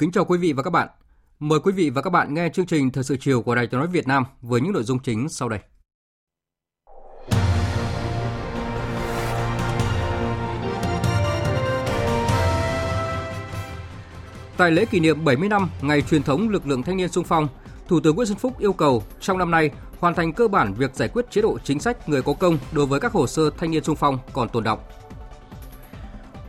Kính chào quý vị và các bạn. Mời quý vị và các bạn nghe chương trình Thời sự chiều của Đài Tiếng nói Việt Nam với những nội dung chính sau đây. Tại lễ kỷ niệm 70 năm ngày truyền thống lực lượng thanh niên sung phong, Thủ tướng Nguyễn Xuân Phúc yêu cầu trong năm nay hoàn thành cơ bản việc giải quyết chế độ chính sách người có công đối với các hồ sơ thanh niên sung phong còn tồn động.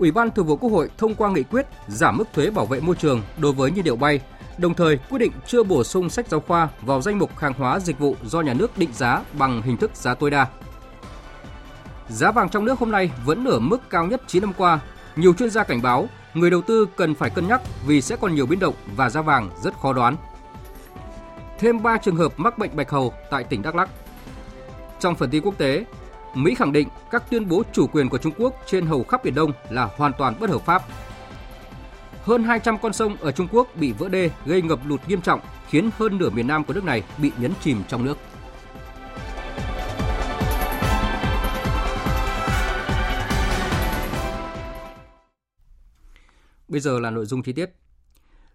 Ủy ban Thường vụ Quốc hội thông qua nghị quyết giảm mức thuế bảo vệ môi trường đối với nhiên liệu bay, đồng thời quyết định chưa bổ sung sách giáo khoa vào danh mục hàng hóa dịch vụ do nhà nước định giá bằng hình thức giá tối đa. Giá vàng trong nước hôm nay vẫn ở mức cao nhất 9 năm qua. Nhiều chuyên gia cảnh báo người đầu tư cần phải cân nhắc vì sẽ còn nhiều biến động và giá vàng rất khó đoán. Thêm 3 trường hợp mắc bệnh bạch hầu tại tỉnh Đắk Lắk. Trong phần tin quốc tế, Mỹ khẳng định các tuyên bố chủ quyền của Trung Quốc trên hầu khắp Biển Đông là hoàn toàn bất hợp pháp. Hơn 200 con sông ở Trung Quốc bị vỡ đê gây ngập lụt nghiêm trọng, khiến hơn nửa miền Nam của nước này bị nhấn chìm trong nước. Bây giờ là nội dung chi tiết.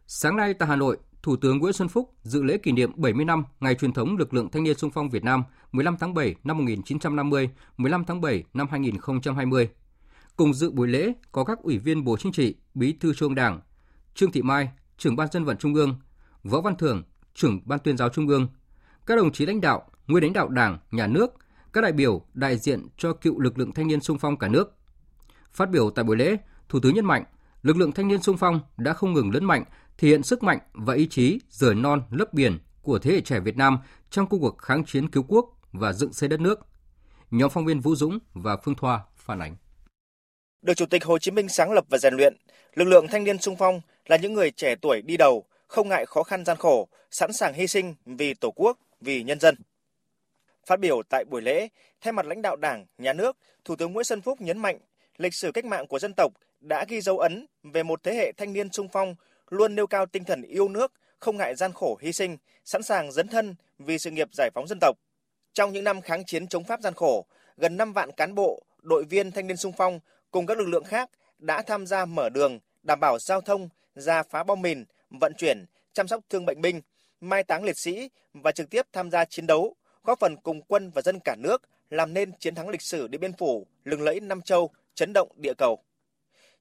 Sáng nay tại Hà Nội, Thủ tướng Nguyễn Xuân Phúc dự lễ kỷ niệm 70 năm ngày truyền thống lực lượng thanh niên sung phong Việt Nam 15 tháng 7 năm 1950, 15 tháng 7 năm 2020. Cùng dự buổi lễ có các ủy viên Bộ Chính trị, Bí thư Trung Đảng, Trương Thị Mai, trưởng ban dân vận Trung ương, Võ Văn Thưởng, trưởng ban tuyên giáo Trung ương, các đồng chí lãnh đạo, nguyên lãnh đạo Đảng, Nhà nước, các đại biểu đại diện cho cựu lực lượng thanh niên sung phong cả nước. Phát biểu tại buổi lễ, Thủ tướng nhấn mạnh, lực lượng thanh niên sung phong đã không ngừng lớn mạnh thể hiện sức mạnh và ý chí rời non lấp biển của thế hệ trẻ Việt Nam trong công cuộc kháng chiến cứu quốc và dựng xây đất nước. Nhóm phóng viên Vũ Dũng và Phương Thoa phản ánh. Được Chủ tịch Hồ Chí Minh sáng lập và rèn luyện, lực lượng thanh niên sung phong là những người trẻ tuổi đi đầu, không ngại khó khăn gian khổ, sẵn sàng hy sinh vì Tổ quốc, vì nhân dân. Phát biểu tại buổi lễ, thay mặt lãnh đạo Đảng, Nhà nước, Thủ tướng Nguyễn Xuân Phúc nhấn mạnh lịch sử cách mạng của dân tộc đã ghi dấu ấn về một thế hệ thanh niên sung phong luôn nêu cao tinh thần yêu nước, không ngại gian khổ hy sinh, sẵn sàng dấn thân vì sự nghiệp giải phóng dân tộc. Trong những năm kháng chiến chống Pháp gian khổ, gần 5 vạn cán bộ, đội viên thanh niên sung phong cùng các lực lượng khác đã tham gia mở đường, đảm bảo giao thông, ra phá bom mìn, vận chuyển, chăm sóc thương bệnh binh, mai táng liệt sĩ và trực tiếp tham gia chiến đấu, góp phần cùng quân và dân cả nước làm nên chiến thắng lịch sử Điện Biên Phủ, lừng lẫy Nam Châu, chấn động địa cầu.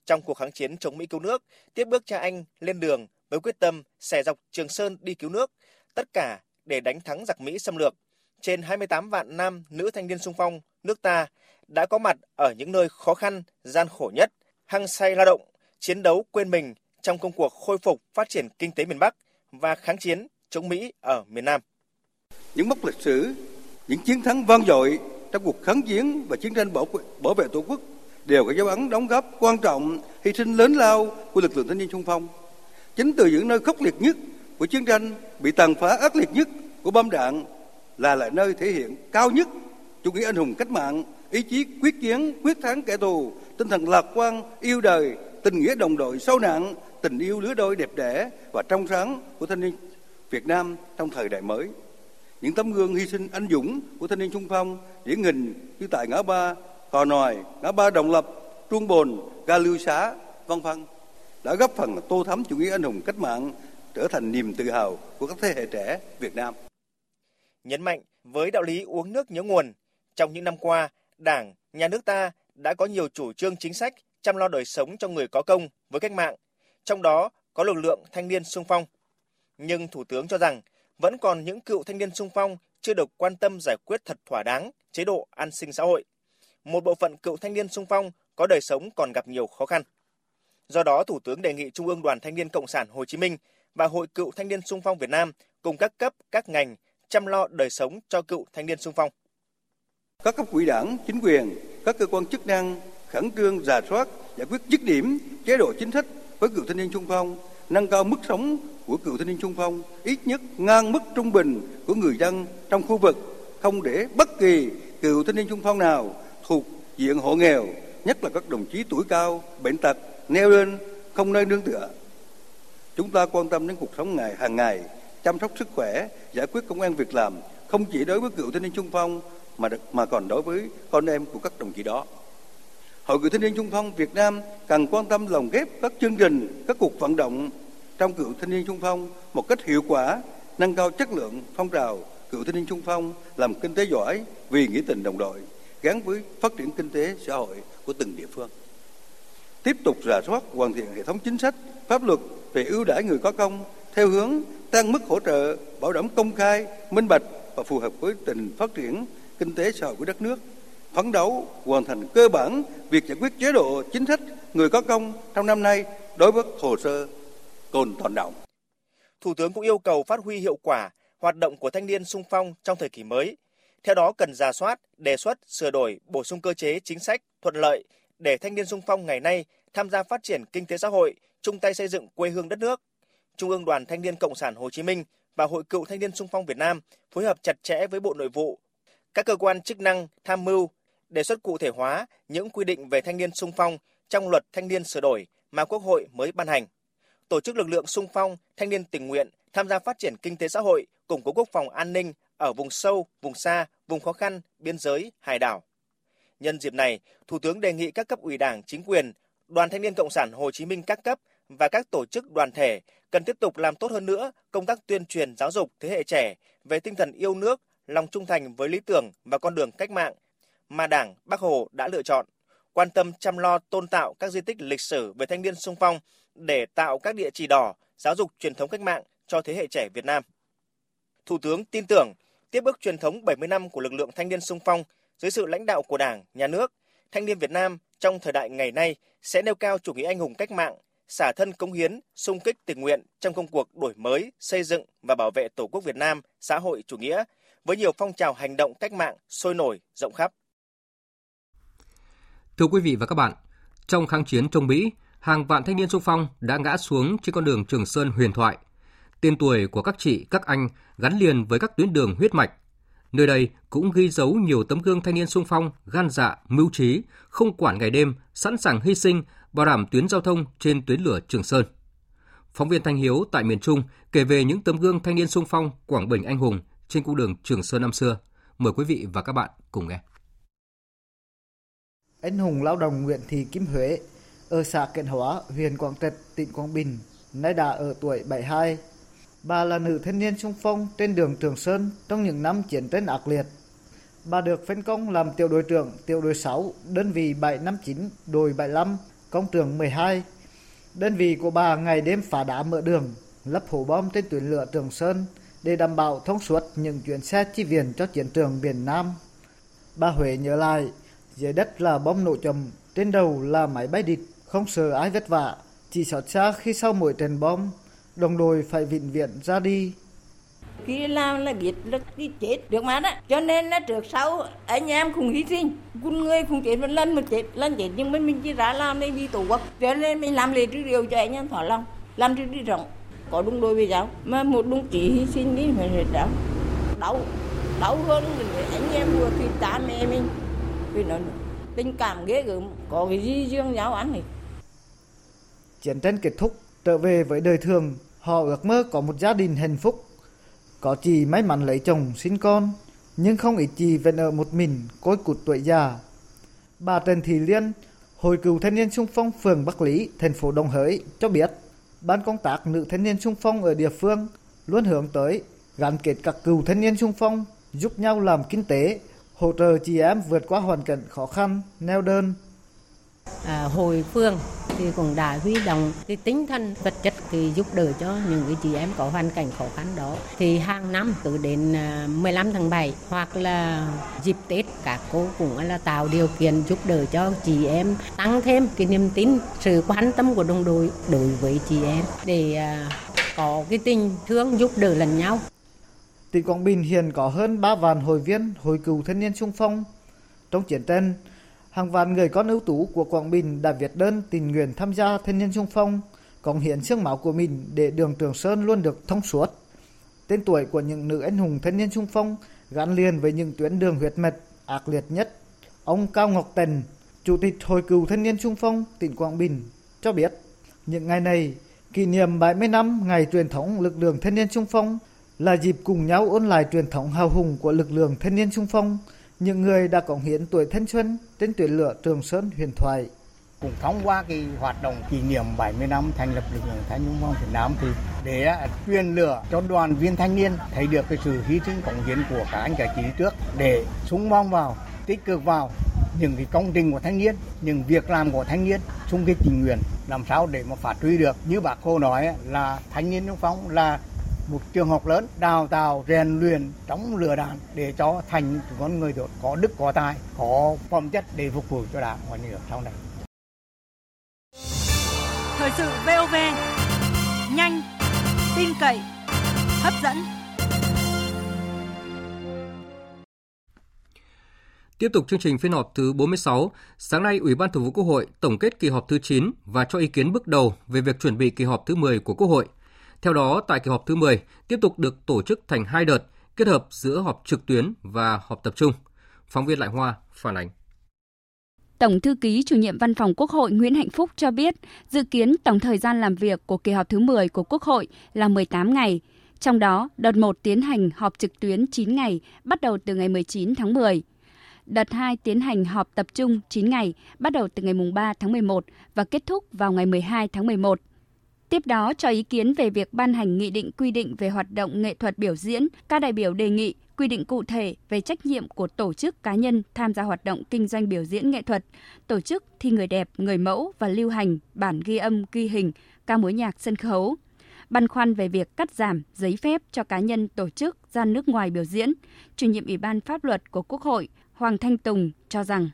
Trong cuộc kháng chiến chống Mỹ cứu nước, tiếp bước cha anh lên đường với quyết tâm xẻ dọc Trường Sơn đi cứu nước, tất cả để đánh thắng giặc Mỹ xâm lược. Trên 28 vạn nam nữ thanh niên sung phong nước ta đã có mặt ở những nơi khó khăn, gian khổ nhất, hăng say lao động, chiến đấu quên mình trong công cuộc khôi phục phát triển kinh tế miền Bắc và kháng chiến chống Mỹ ở miền Nam. Những mốc lịch sử, những chiến thắng vang dội trong cuộc kháng chiến và chiến tranh bảo bảo vệ Tổ quốc đều có dấu ấn đóng góp quan trọng, hy sinh lớn lao của lực lượng thanh niên xung phong. Chính từ những nơi khốc liệt nhất của chiến tranh, bị tàn phá ác liệt nhất của bom đạn là lại nơi thể hiện cao nhất chủ nghĩa anh hùng cách mạng, ý chí quyết chiến, quyết thắng kẻ thù, tinh thần lạc quan, yêu đời, tình nghĩa đồng đội sâu nặng, tình yêu lứa đôi đẹp đẽ và trong sáng của thanh niên Việt Nam trong thời đại mới. Những tấm gương hy sinh anh dũng của thanh niên trung phong điển hình như tại ngã ba Cò Nòi, ngã ba Đồng Lập, Trung Bồn, ga Lưu Xá, vân vân đã góp phần tô thắm chủ nghĩa anh hùng cách mạng trở thành niềm tự hào của các thế hệ trẻ Việt Nam. Nhấn mạnh với đạo lý uống nước nhớ nguồn, trong những năm qua, Đảng, Nhà nước ta đã có nhiều chủ trương chính sách chăm lo đời sống cho người có công với cách mạng, trong đó có lực lượng thanh niên sung phong. Nhưng Thủ tướng cho rằng vẫn còn những cựu thanh niên sung phong chưa được quan tâm giải quyết thật thỏa đáng chế độ an sinh xã hội. Một bộ phận cựu thanh niên sung phong có đời sống còn gặp nhiều khó khăn. Do đó, Thủ tướng đề nghị Trung ương Đoàn Thanh niên Cộng sản Hồ Chí Minh và Hội Cựu Thanh niên Sung phong Việt Nam cùng các cấp, các ngành chăm lo đời sống cho cựu thanh niên sung phong. Các cấp quỹ đảng, chính quyền, các cơ quan chức năng khẩn trương giả soát, giải quyết dứt điểm chế độ chính sách với cựu thanh niên sung phong, nâng cao mức sống của cựu thanh niên sung phong ít nhất ngang mức trung bình của người dân trong khu vực, không để bất kỳ cựu thanh niên sung phong nào thuộc diện hộ nghèo, nhất là các đồng chí tuổi cao, bệnh tật, neo đơn, không nơi nương tựa. Chúng ta quan tâm đến cuộc sống ngày hàng ngày, chăm sóc sức khỏe, giải quyết công an việc làm, không chỉ đối với cựu thanh niên trung phong mà mà còn đối với con em của các đồng chí đó. Hội cựu thanh niên trung phong Việt Nam cần quan tâm lồng ghép các chương trình, các cuộc vận động trong cựu thanh niên trung phong một cách hiệu quả, nâng cao chất lượng phong trào cựu thanh niên trung phong làm kinh tế giỏi vì nghĩa tình đồng đội gắn với phát triển kinh tế xã hội của từng địa phương. Tiếp tục rà soát hoàn thiện hệ thống chính sách, pháp luật về ưu đãi người có công theo hướng tăng mức hỗ trợ, bảo đảm công khai, minh bạch và phù hợp với tình phát triển kinh tế xã hội của đất nước phấn đấu hoàn thành cơ bản việc giải quyết chế độ chính sách người có công trong năm nay đối với hồ sơ còn tồn động. Thủ tướng cũng yêu cầu phát huy hiệu quả hoạt động của thanh niên sung phong trong thời kỳ mới. Theo đó cần ra soát, đề xuất, sửa đổi, bổ sung cơ chế chính sách thuận lợi để thanh niên sung phong ngày nay tham gia phát triển kinh tế xã hội, chung tay xây dựng quê hương đất nước. Trung ương Đoàn Thanh niên Cộng sản Hồ Chí Minh và Hội Cựu Thanh niên Sung phong Việt Nam phối hợp chặt chẽ với Bộ Nội vụ, các cơ quan chức năng tham mưu đề xuất cụ thể hóa những quy định về thanh niên sung phong trong luật thanh niên sửa đổi mà Quốc hội mới ban hành. Tổ chức lực lượng sung phong, thanh niên tình nguyện tham gia phát triển kinh tế xã hội, củng cố quốc phòng an ninh ở vùng sâu, vùng xa, vùng khó khăn, biên giới, hải đảo. Nhân dịp này, Thủ tướng đề nghị các cấp ủy Đảng, chính quyền, Đoàn Thanh niên Cộng sản Hồ Chí Minh các cấp và các tổ chức đoàn thể cần tiếp tục làm tốt hơn nữa công tác tuyên truyền giáo dục thế hệ trẻ về tinh thần yêu nước, lòng trung thành với lý tưởng và con đường cách mạng mà Đảng, Bác Hồ đã lựa chọn, quan tâm chăm lo tôn tạo các di tích lịch sử về thanh niên sung phong để tạo các địa chỉ đỏ, giáo dục truyền thống cách mạng cho thế hệ trẻ Việt Nam. Thủ tướng tin tưởng tiếp bước truyền thống 70 năm của lực lượng thanh niên sung phong dưới sự lãnh đạo của Đảng, Nhà nước, thanh niên Việt Nam trong thời đại ngày nay sẽ nêu cao chủ nghĩa anh hùng cách mạng, xả thân cống hiến, sung kích tình nguyện trong công cuộc đổi mới, xây dựng và bảo vệ Tổ quốc Việt Nam xã hội chủ nghĩa với nhiều phong trào hành động cách mạng sôi nổi, rộng khắp. Thưa quý vị và các bạn, trong kháng chiến chống Mỹ, hàng vạn thanh niên xung phong đã ngã xuống trên con đường Trường Sơn huyền thoại. Tên tuổi của các chị, các anh gắn liền với các tuyến đường huyết mạch. Nơi đây cũng ghi dấu nhiều tấm gương thanh niên sung phong gan dạ, mưu trí, không quản ngày đêm, sẵn sàng hy sinh, bảo đảm tuyến giao thông trên tuyến lửa Trường Sơn. Phóng viên Thanh Hiếu tại miền Trung kể về những tấm gương thanh niên sung phong Quảng Bình anh hùng trên cung đường Trường Sơn năm xưa. Mời quý vị và các bạn cùng nghe anh hùng lao động Nguyễn Thị Kim Huế ở xã Kiện Hóa, huyện Quảng Trạch, tỉnh Quảng Bình, nay đã ở tuổi 72. Bà là nữ thanh niên sung phong trên đường Trường Sơn trong những năm chiến tranh ác liệt. Bà được phân công làm tiểu đội trưởng tiểu đội 6, đơn vị 759, đội 75, công trường 12. Đơn vị của bà ngày đêm phá đá mở đường, lắp hố bom trên tuyến lửa Trường Sơn để đảm bảo thông suốt những chuyến xe chi viện cho chiến trường miền Nam. Bà Huệ nhớ lại, dưới đất là bom nổ chầm trên đầu là máy bay địch, không sợ ai vất vả, chỉ xót xa khi sau mỗi trận bom, đồng đội phải vĩnh viện ra đi. Khi làm là biết là đi chết được mà đó, cho nên là trước sau anh em cùng hy sinh, con người cùng chết một lần một chết, lần chết nhưng mình mình chỉ ra làm đây vì tổ quốc, cho nên mình làm lễ trước điều cho anh em thỏa lòng, làm trước đi rộng, có đúng đôi với giáo, mà một đồng chí hy sinh đi phải đau, đau, đau hơn anh em vừa thì cha mẹ mình. Vì nó tình cảm ghê gớm có cái gì riêng giáo án này chiến tranh kết thúc trở về với đời thường họ ước mơ có một gia đình hạnh phúc có chị may mắn lấy chồng sinh con nhưng không ít chị vẫn ở một mình côi cụt tuổi già bà Trần Thị Liên Hội cựu thanh niên sung phong phường Bắc Lý, thành phố Đồng Hới cho biết, ban công tác nữ thanh niên sung phong ở địa phương luôn hướng tới gắn kết các cựu thanh niên sung phong giúp nhau làm kinh tế, hỗ trợ chị em vượt qua hoàn cảnh khó khăn, neo đơn. À, hồi phương thì cũng đã huy động cái tinh thần vật chất thì giúp đỡ cho những cái chị em có hoàn cảnh khó khăn đó. Thì hàng năm cứ đến à, 15 tháng 7 hoặc là dịp Tết các cô cũng là tạo điều kiện giúp đỡ cho chị em tăng thêm cái niềm tin, sự quan tâm của đồng đội đối với chị em để à, có cái tình thương giúp đỡ lẫn nhau. Tỉnh Quảng Bình hiện có hơn 3 vạn hội viên hội cựu thanh niên sung phong. Trong chiến tranh, hàng vạn người con ưu tú của Quảng Bình đã viết đơn tình nguyện tham gia thanh niên sung phong, cống hiến xương máu của mình để đường Trường Sơn luôn được thông suốt. Tên tuổi của những nữ anh hùng thanh niên sung phong gắn liền với những tuyến đường huyết mạch ác liệt nhất. Ông Cao Ngọc Tần, Chủ tịch Hội cựu thanh niên sung phong tỉnh Quảng Bình cho biết, những ngày này kỷ niệm 70 năm ngày truyền thống lực lượng thanh niên sung phong là dịp cùng nhau ôn lại truyền thống hào hùng của lực lượng thanh niên sung phong, những người đã cống hiến tuổi thanh xuân trên tuyến lửa Trường Sơn huyền thoại. Cũng thông qua cái hoạt động kỷ niệm 70 năm thành lập lực lượng thanh niên sung phong Việt Nam thì để à, truyền lửa cho đoàn viên thanh niên thấy được cái sự hy sinh cống hiến của các anh cả chị trước để sung phong vào tích cực vào những cái công trình của thanh niên, những việc làm của thanh niên, xung kích tình nguyện làm sao để mà phát huy được như bác cô nói là thanh niên sung phong là một trường học lớn đào tạo rèn luyện trong lửa đạn để cho thành con người được có đức có tài có phẩm chất để phục vụ cho đảng và nhà nước sau này thời sự VOV nhanh tin cậy hấp dẫn Tiếp tục chương trình phiên họp thứ 46, sáng nay Ủy ban Thường vụ Quốc hội tổng kết kỳ họp thứ 9 và cho ý kiến bước đầu về việc chuẩn bị kỳ họp thứ 10 của Quốc hội. Theo đó, tại kỳ họp thứ 10 tiếp tục được tổ chức thành hai đợt, kết hợp giữa họp trực tuyến và họp tập trung. Phóng viên Lại Hoa phản ánh. Tổng thư ký chủ nhiệm văn phòng Quốc hội Nguyễn Hạnh Phúc cho biết, dự kiến tổng thời gian làm việc của kỳ họp thứ 10 của Quốc hội là 18 ngày. Trong đó, đợt 1 tiến hành họp trực tuyến 9 ngày, bắt đầu từ ngày 19 tháng 10. Đợt 2 tiến hành họp tập trung 9 ngày, bắt đầu từ ngày 3 tháng 11 và kết thúc vào ngày 12 tháng 11. Tiếp đó cho ý kiến về việc ban hành nghị định quy định về hoạt động nghệ thuật biểu diễn, các đại biểu đề nghị quy định cụ thể về trách nhiệm của tổ chức cá nhân tham gia hoạt động kinh doanh biểu diễn nghệ thuật, tổ chức thi người đẹp, người mẫu và lưu hành bản ghi âm, ghi hình, ca mối nhạc sân khấu. Băn khoăn về việc cắt giảm giấy phép cho cá nhân tổ chức ra nước ngoài biểu diễn, chủ nhiệm Ủy ban pháp luật của Quốc hội Hoàng Thanh Tùng cho rằng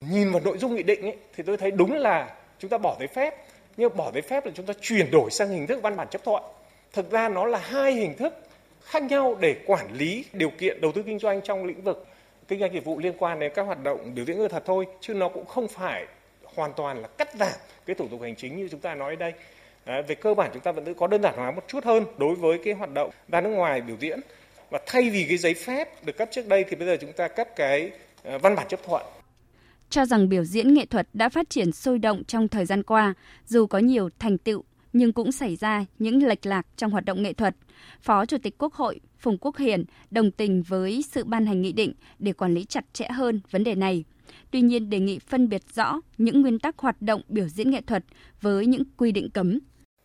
Nhìn vào nội dung nghị định ấy, thì tôi thấy đúng là chúng ta bỏ giấy phép nhưng bỏ giấy phép là chúng ta chuyển đổi sang hình thức văn bản chấp thuận. Thực ra nó là hai hình thức khác nhau để quản lý điều kiện đầu tư kinh doanh trong lĩnh vực kinh doanh dịch vụ liên quan đến các hoạt động biểu diễn nghệ thuật thôi chứ nó cũng không phải hoàn toàn là cắt giảm cái thủ tục hành chính như chúng ta nói đây. Đấy, về cơ bản chúng ta vẫn có đơn giản hóa một chút hơn đối với cái hoạt động ra nước ngoài biểu diễn và thay vì cái giấy phép được cấp trước đây thì bây giờ chúng ta cấp cái ờ, văn bản chấp thuận cho rằng biểu diễn nghệ thuật đã phát triển sôi động trong thời gian qua, dù có nhiều thành tựu nhưng cũng xảy ra những lệch lạc trong hoạt động nghệ thuật. Phó Chủ tịch Quốc hội Phùng Quốc Hiển đồng tình với sự ban hành nghị định để quản lý chặt chẽ hơn vấn đề này. Tuy nhiên đề nghị phân biệt rõ những nguyên tắc hoạt động biểu diễn nghệ thuật với những quy định cấm.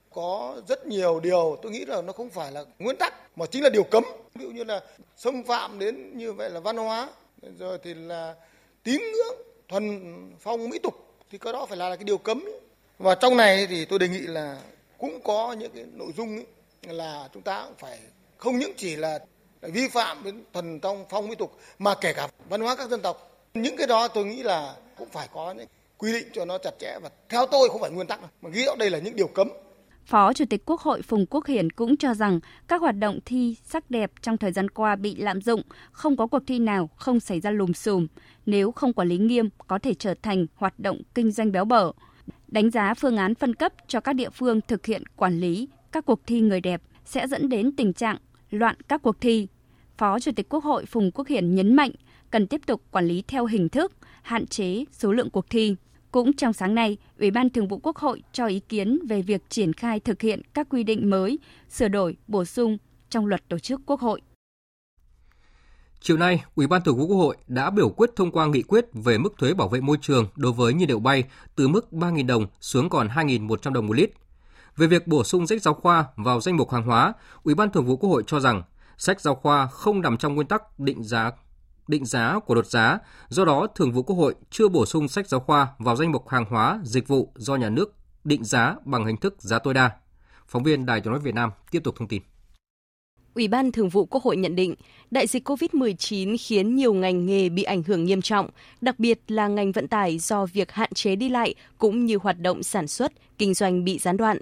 Có rất nhiều điều tôi nghĩ là nó không phải là nguyên tắc mà chính là điều cấm. Ví dụ như là xâm phạm đến như vậy là văn hóa, rồi thì là tín ngưỡng thuần phong mỹ tục thì cái đó phải là, cái điều cấm và trong này thì tôi đề nghị là cũng có những cái nội dung ấy, là chúng ta cũng phải không những chỉ là vi phạm đến thuần phong phong mỹ tục mà kể cả văn hóa các dân tộc. Những cái đó tôi nghĩ là cũng phải có những quy định cho nó chặt chẽ và theo tôi không phải nguyên tắc mà ghi rõ đây là những điều cấm. Phó Chủ tịch Quốc hội Phùng Quốc Hiển cũng cho rằng các hoạt động thi sắc đẹp trong thời gian qua bị lạm dụng, không có cuộc thi nào không xảy ra lùm xùm. Nếu không quản lý nghiêm, có thể trở thành hoạt động kinh doanh béo bở. Đánh giá phương án phân cấp cho các địa phương thực hiện quản lý các cuộc thi người đẹp sẽ dẫn đến tình trạng loạn các cuộc thi. Phó Chủ tịch Quốc hội Phùng Quốc Hiển nhấn mạnh cần tiếp tục quản lý theo hình thức, hạn chế số lượng cuộc thi. Cũng trong sáng nay, Ủy ban Thường vụ Quốc hội cho ý kiến về việc triển khai thực hiện các quy định mới, sửa đổi, bổ sung trong luật tổ chức Quốc hội. Chiều nay, Ủy ban Thường vụ Quốc hội đã biểu quyết thông qua nghị quyết về mức thuế bảo vệ môi trường đối với nhiên liệu bay từ mức 3.000 đồng xuống còn 2.100 đồng một lít. Về việc bổ sung sách giáo khoa vào danh mục hàng hóa, Ủy ban Thường vụ Quốc hội cho rằng sách giáo khoa không nằm trong nguyên tắc định giá định giá của luật giá, do đó Thường vụ Quốc hội chưa bổ sung sách giáo khoa vào danh mục hàng hóa, dịch vụ do nhà nước định giá bằng hình thức giá tối đa. Phóng viên Đài Tiếng nói Việt Nam tiếp tục thông tin. Ủy ban Thường vụ Quốc hội nhận định, đại dịch COVID-19 khiến nhiều ngành nghề bị ảnh hưởng nghiêm trọng, đặc biệt là ngành vận tải do việc hạn chế đi lại cũng như hoạt động sản xuất, kinh doanh bị gián đoạn.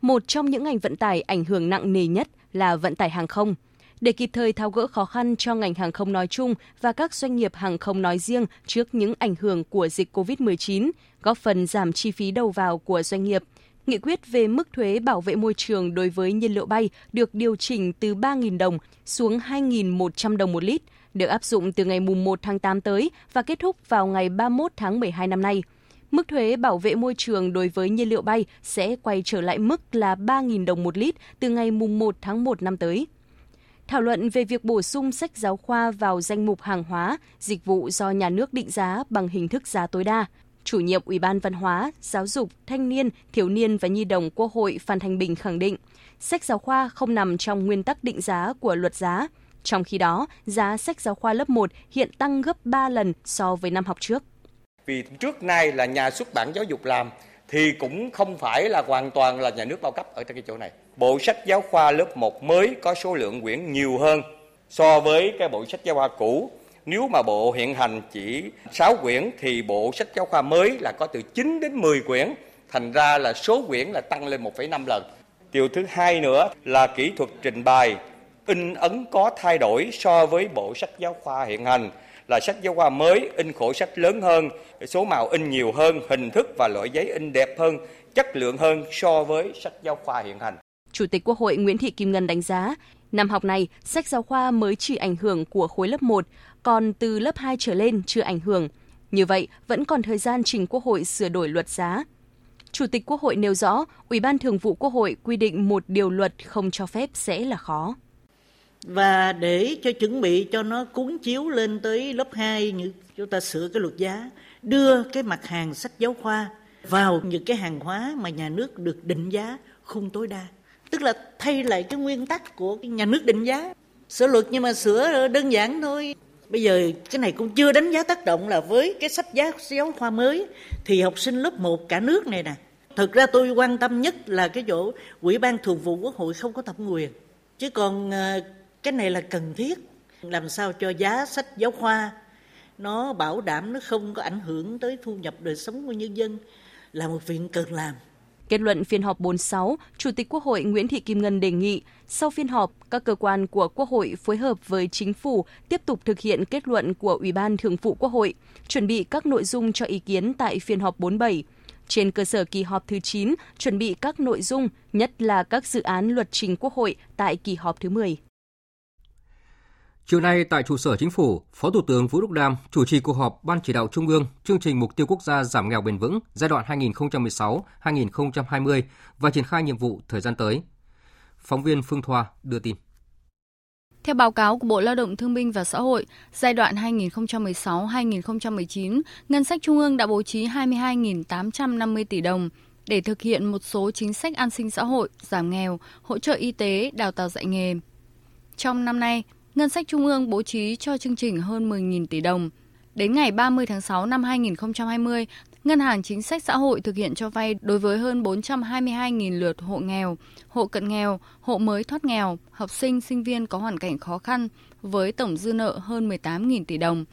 Một trong những ngành vận tải ảnh hưởng nặng nề nhất là vận tải hàng không. Để kịp thời tháo gỡ khó khăn cho ngành hàng không nói chung và các doanh nghiệp hàng không nói riêng trước những ảnh hưởng của dịch COVID-19, góp phần giảm chi phí đầu vào của doanh nghiệp, Nghị quyết về mức thuế bảo vệ môi trường đối với nhiên liệu bay được điều chỉnh từ 3.000 đồng xuống 2.100 đồng một lít, được áp dụng từ ngày 1 tháng 8 tới và kết thúc vào ngày 31 tháng 12 năm nay. Mức thuế bảo vệ môi trường đối với nhiên liệu bay sẽ quay trở lại mức là 3.000 đồng một lít từ ngày 1 tháng 1 năm tới. Thảo luận về việc bổ sung sách giáo khoa vào danh mục hàng hóa, dịch vụ do nhà nước định giá bằng hình thức giá tối đa – Chủ nhiệm Ủy ban Văn hóa, Giáo dục, Thanh niên, Thiếu niên và Nhi đồng Quốc hội Phan Thanh Bình khẳng định, sách giáo khoa không nằm trong nguyên tắc định giá của luật giá. Trong khi đó, giá sách giáo khoa lớp 1 hiện tăng gấp 3 lần so với năm học trước. Vì trước nay là nhà xuất bản giáo dục làm thì cũng không phải là hoàn toàn là nhà nước bao cấp ở cái chỗ này. Bộ sách giáo khoa lớp 1 mới có số lượng quyển nhiều hơn so với cái bộ sách giáo khoa cũ nếu mà bộ hiện hành chỉ 6 quyển thì bộ sách giáo khoa mới là có từ 9 đến 10 quyển. Thành ra là số quyển là tăng lên 1,5 lần. Điều thứ hai nữa là kỹ thuật trình bày, in ấn có thay đổi so với bộ sách giáo khoa hiện hành là sách giáo khoa mới in khổ sách lớn hơn, số màu in nhiều hơn, hình thức và loại giấy in đẹp hơn, chất lượng hơn so với sách giáo khoa hiện hành. Chủ tịch Quốc hội Nguyễn Thị Kim Ngân đánh giá, năm học này, sách giáo khoa mới chỉ ảnh hưởng của khối lớp 1, còn từ lớp 2 trở lên chưa ảnh hưởng. Như vậy, vẫn còn thời gian trình Quốc hội sửa đổi luật giá. Chủ tịch Quốc hội nêu rõ, Ủy ban Thường vụ Quốc hội quy định một điều luật không cho phép sẽ là khó. Và để cho chuẩn bị cho nó cuốn chiếu lên tới lớp 2 như chúng ta sửa cái luật giá, đưa cái mặt hàng sách giáo khoa vào những cái hàng hóa mà nhà nước được định giá khung tối đa. Tức là thay lại cái nguyên tắc của cái nhà nước định giá. Sửa luật nhưng mà sửa đơn giản thôi. Bây giờ cái này cũng chưa đánh giá tác động là với cái sách giáo giáo khoa mới. Thì học sinh lớp 1 cả nước này nè. Thực ra tôi quan tâm nhất là cái chỗ ủy ban thường vụ quốc hội không có thẩm quyền. Chứ còn ờ, cái này là cần thiết. Làm sao cho giá sách giáo khoa nó bảo đảm nó không có ảnh hưởng tới thu nhập đời sống của nhân dân là một việc cần làm. Kết luận phiên họp 46, Chủ tịch Quốc hội Nguyễn Thị Kim Ngân đề nghị sau phiên họp, các cơ quan của Quốc hội phối hợp với chính phủ tiếp tục thực hiện kết luận của Ủy ban Thường vụ Quốc hội, chuẩn bị các nội dung cho ý kiến tại phiên họp 47. Trên cơ sở kỳ họp thứ 9, chuẩn bị các nội dung, nhất là các dự án luật trình Quốc hội tại kỳ họp thứ 10. Chiều nay tại trụ sở chính phủ, Phó Thủ tướng Vũ Đức Đam chủ trì cuộc họp Ban chỉ đạo Trung ương chương trình mục tiêu quốc gia giảm nghèo bền vững giai đoạn 2016-2020 và triển khai nhiệm vụ thời gian tới. Phóng viên Phương Thoa đưa tin. Theo báo cáo của Bộ Lao động Thương binh và Xã hội, giai đoạn 2016-2019, ngân sách trung ương đã bố trí 22.850 tỷ đồng để thực hiện một số chính sách an sinh xã hội, giảm nghèo, hỗ trợ y tế, đào tạo dạy nghề. Trong năm nay, ngân sách trung ương bố trí cho chương trình hơn 10.000 tỷ đồng. Đến ngày 30 tháng 6 năm 2020, Ngân hàng Chính sách Xã hội thực hiện cho vay đối với hơn 422.000 lượt hộ nghèo, hộ cận nghèo, hộ mới thoát nghèo, học sinh, sinh viên có hoàn cảnh khó khăn với tổng dư nợ hơn 18.000 tỷ đồng.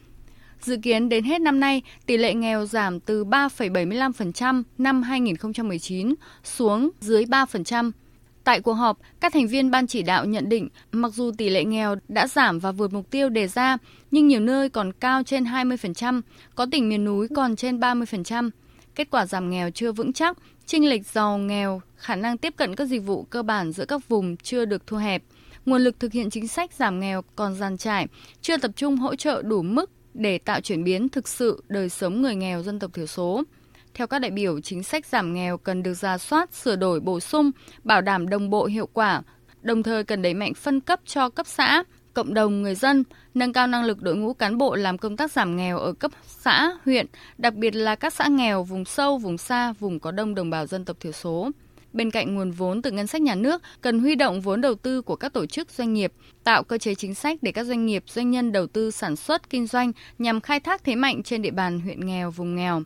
Dự kiến đến hết năm nay, tỷ lệ nghèo giảm từ 3,75% năm 2019 xuống dưới 3%. Tại cuộc họp, các thành viên ban chỉ đạo nhận định mặc dù tỷ lệ nghèo đã giảm và vượt mục tiêu đề ra, nhưng nhiều nơi còn cao trên 20%, có tỉnh miền núi còn trên 30%. Kết quả giảm nghèo chưa vững chắc, chênh lệch giàu nghèo, khả năng tiếp cận các dịch vụ cơ bản giữa các vùng chưa được thu hẹp. Nguồn lực thực hiện chính sách giảm nghèo còn giàn trải, chưa tập trung hỗ trợ đủ mức để tạo chuyển biến thực sự đời sống người nghèo dân tộc thiểu số. Theo các đại biểu, chính sách giảm nghèo cần được ra soát, sửa đổi, bổ sung, bảo đảm đồng bộ hiệu quả, đồng thời cần đẩy mạnh phân cấp cho cấp xã, cộng đồng người dân, nâng cao năng lực đội ngũ cán bộ làm công tác giảm nghèo ở cấp xã, huyện, đặc biệt là các xã nghèo, vùng sâu, vùng xa, vùng có đông đồng bào dân tộc thiểu số. Bên cạnh nguồn vốn từ ngân sách nhà nước, cần huy động vốn đầu tư của các tổ chức doanh nghiệp, tạo cơ chế chính sách để các doanh nghiệp, doanh nhân đầu tư sản xuất, kinh doanh nhằm khai thác thế mạnh trên địa bàn huyện nghèo, vùng nghèo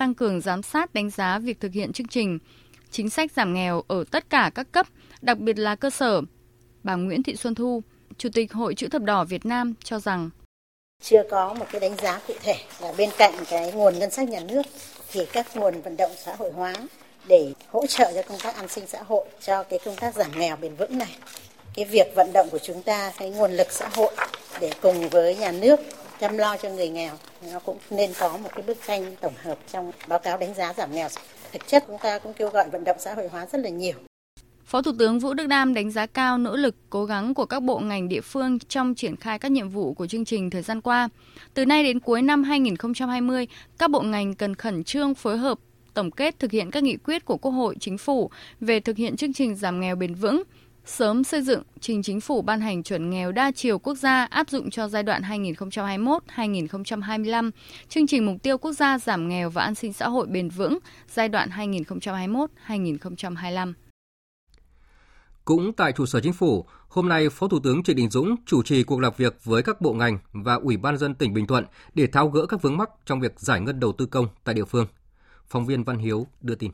tăng cường giám sát đánh giá việc thực hiện chương trình chính sách giảm nghèo ở tất cả các cấp, đặc biệt là cơ sở. Bà Nguyễn Thị Xuân Thu, Chủ tịch Hội Chữ thập đỏ Việt Nam cho rằng chưa có một cái đánh giá cụ thể là bên cạnh cái nguồn ngân sách nhà nước thì các nguồn vận động xã hội hóa để hỗ trợ cho công tác an sinh xã hội cho cái công tác giảm nghèo bền vững này cái việc vận động của chúng ta cái nguồn lực xã hội để cùng với nhà nước chăm lo cho người nghèo. Nó cũng nên có một cái bức tranh tổng hợp trong báo cáo đánh giá giảm nghèo. Thực chất chúng ta cũng kêu gọi vận động xã hội hóa rất là nhiều. Phó Thủ tướng Vũ Đức Đam đánh giá cao nỗ lực, cố gắng của các bộ ngành địa phương trong triển khai các nhiệm vụ của chương trình thời gian qua. Từ nay đến cuối năm 2020, các bộ ngành cần khẩn trương phối hợp tổng kết thực hiện các nghị quyết của Quốc hội, Chính phủ về thực hiện chương trình giảm nghèo bền vững, sớm xây dựng trình chính phủ ban hành chuẩn nghèo đa chiều quốc gia áp dụng cho giai đoạn 2021-2025, chương trình mục tiêu quốc gia giảm nghèo và an sinh xã hội bền vững giai đoạn 2021-2025. Cũng tại trụ sở chính phủ, hôm nay Phó Thủ tướng Trịnh Đình Dũng chủ trì cuộc làm việc với các bộ ngành và Ủy ban dân tỉnh Bình Thuận để tháo gỡ các vướng mắc trong việc giải ngân đầu tư công tại địa phương. Phóng viên Văn Hiếu đưa tin.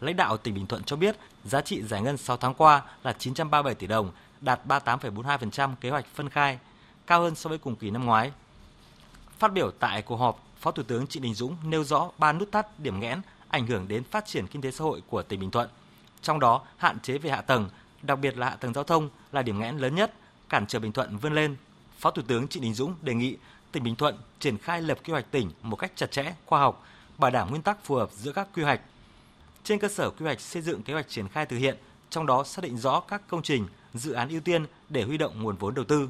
Lãnh đạo tỉnh Bình Thuận cho biết, giá trị giải ngân 6 tháng qua là 937 tỷ đồng, đạt 38,42% kế hoạch phân khai, cao hơn so với cùng kỳ năm ngoái. Phát biểu tại cuộc họp, Phó Thủ tướng Trịnh Đình Dũng nêu rõ ba nút thắt điểm nghẽn ảnh hưởng đến phát triển kinh tế xã hội của tỉnh Bình Thuận. Trong đó, hạn chế về hạ tầng, đặc biệt là hạ tầng giao thông là điểm nghẽn lớn nhất, cản trở Bình Thuận vươn lên. Phó Thủ tướng Trịnh Đình Dũng đề nghị tỉnh Bình Thuận triển khai lập quy hoạch tỉnh một cách chặt chẽ, khoa học, bảo đảm nguyên tắc phù hợp giữa các quy hoạch. Trên cơ sở quy hoạch xây dựng kế hoạch triển khai thực hiện, trong đó xác định rõ các công trình, dự án ưu tiên để huy động nguồn vốn đầu tư.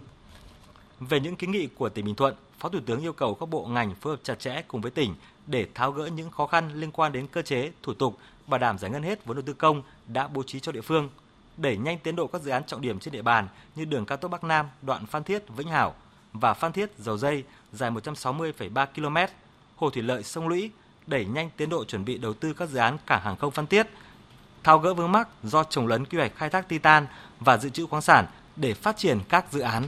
Về những kiến nghị của tỉnh Bình Thuận, Phó Thủ tướng yêu cầu các bộ ngành phối hợp chặt chẽ cùng với tỉnh để tháo gỡ những khó khăn liên quan đến cơ chế, thủ tục, bảo đảm giải ngân hết vốn đầu tư công đã bố trí cho địa phương, đẩy nhanh tiến độ các dự án trọng điểm trên địa bàn như đường cao tốc Bắc Nam đoạn Phan Thiết Vĩnh Hảo và Phan Thiết Dầu Dây dài 160,3 km, hồ thủy lợi sông Lũy đẩy nhanh tiến độ chuẩn bị đầu tư các dự án cảng hàng không Phan Thiết, tháo gỡ vướng mắc do trồng lấn quy hoạch khai thác titan và dự trữ khoáng sản để phát triển các dự án.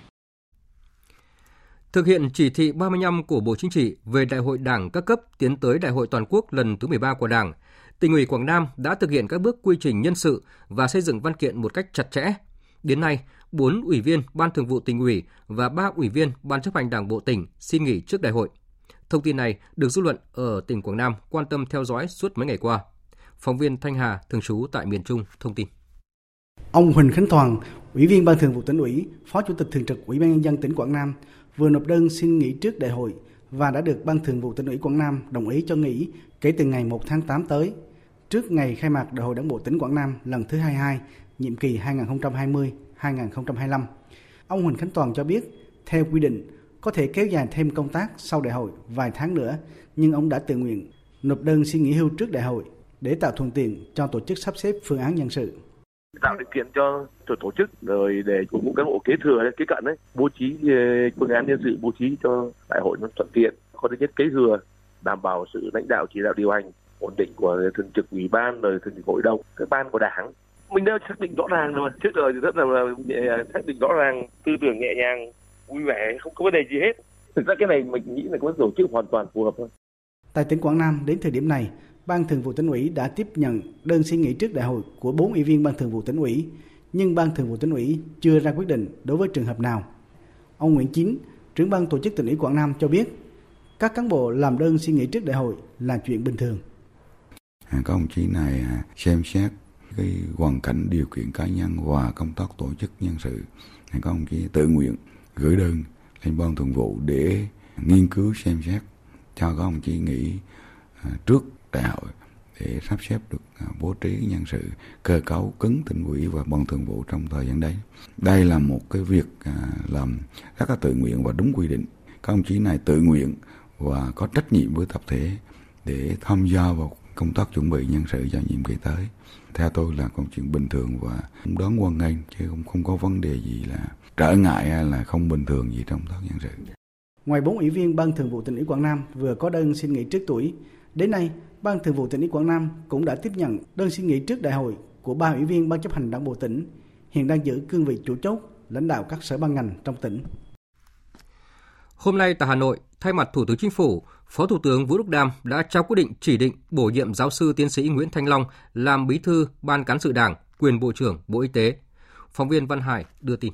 Thực hiện chỉ thị 35 của Bộ Chính trị về Đại hội Đảng các cấp tiến tới Đại hội toàn quốc lần thứ 13 của Đảng, tỉnh ủy Quảng Nam đã thực hiện các bước quy trình nhân sự và xây dựng văn kiện một cách chặt chẽ. Đến nay, 4 ủy viên Ban Thường vụ tỉnh ủy và 3 ủy viên Ban chấp hành Đảng bộ tỉnh xin nghỉ trước đại hội. Thông tin này được dư luận ở tỉnh Quảng Nam quan tâm theo dõi suốt mấy ngày qua. Phóng viên Thanh Hà thường trú tại miền Trung thông tin. Ông Huỳnh Khánh Toàn, Ủy viên Ban Thường vụ tỉnh ủy, Phó Chủ tịch Thường trực Ủy ban nhân dân tỉnh Quảng Nam vừa nộp đơn xin nghỉ trước đại hội và đã được Ban Thường vụ tỉnh ủy Quảng Nam đồng ý cho nghỉ kể từ ngày 1 tháng 8 tới, trước ngày khai mạc Đại hội Đảng bộ tỉnh Quảng Nam lần thứ 22, nhiệm kỳ 2020-2025. Ông Huỳnh Khánh Toàn cho biết, theo quy định, có thể kéo dài thêm công tác sau đại hội vài tháng nữa, nhưng ông đã tự nguyện nộp đơn xin nghỉ hưu trước đại hội để tạo thuận tiện cho tổ chức sắp xếp phương án nhân sự. Tạo điều kiện cho tổ, tổ chức rồi để phục vụ cán bộ kế thừa kế cận đấy bố trí ờ, phương án nhân sự bố trí cho đại hội nó thuận tiện có thứ nhất kế thừa đảm bảo sự lãnh đạo chỉ đạo điều hành ổn định của thường trực ủy ban rồi thường trực hội đồng các ban của đảng. Mình đã xác định rõ ràng rồi trước giờ thì rất là xác định rõ ràng tư tưởng nhẹ nhàng vui vẻ không có vấn đề gì hết thực ra cái này mình nghĩ là có tổ chức hoàn toàn phù hợp thôi tại tỉnh Quảng Nam đến thời điểm này Ban Thường vụ tỉnh ủy đã tiếp nhận đơn xin nghỉ trước đại hội của 4 ủy viên Ban Thường vụ tỉnh ủy, nhưng Ban Thường vụ tỉnh ủy chưa ra quyết định đối với trường hợp nào. Ông Nguyễn Chín, trưởng ban tổ chức tỉnh ủy Quảng Nam cho biết, các cán bộ làm đơn xin nghỉ trước đại hội là chuyện bình thường. Các ông chí này à, xem xét cái hoàn cảnh điều kiện cá nhân và công tác tổ chức nhân sự. Các ông chí tự nguyện gửi đơn lên ban thường vụ để nghiên cứu xem xét cho các ông chí nghỉ à, trước đại hội để sắp xếp được à, bố trí nhân sự, cơ cấu cứng tỉnh ủy và ban thường vụ trong thời gian đấy. Đây là một cái việc à, làm rất là tự nguyện và đúng quy định. Các ông chí này tự nguyện và có trách nhiệm với tập thể để tham gia vào công tác chuẩn bị nhân sự cho nhiệm kỳ tới. Theo tôi là công chuyện bình thường và cũng đón quan ngành chứ không không có vấn đề gì là trở ngại hay là không bình thường gì trong tác nhân sự. Ngoài bốn ủy viên ban thường vụ tỉnh ủy Quảng Nam vừa có đơn xin nghỉ trước tuổi, đến nay Ban Thường vụ tỉnh ủy Quảng Nam cũng đã tiếp nhận đơn xin nghỉ trước đại hội của ba ủy viên Ban chấp hành Đảng bộ tỉnh, hiện đang giữ cương vị chủ chốt lãnh đạo các sở ban ngành trong tỉnh. Hôm nay tại Hà Nội, thay mặt Thủ tướng Chính phủ, Phó Thủ tướng Vũ Đức Đam đã trao quyết định chỉ định bổ nhiệm giáo sư tiến sĩ Nguyễn Thanh Long làm bí thư Ban cán sự Đảng, quyền Bộ trưởng Bộ Y tế. Phóng viên Văn Hải đưa tin.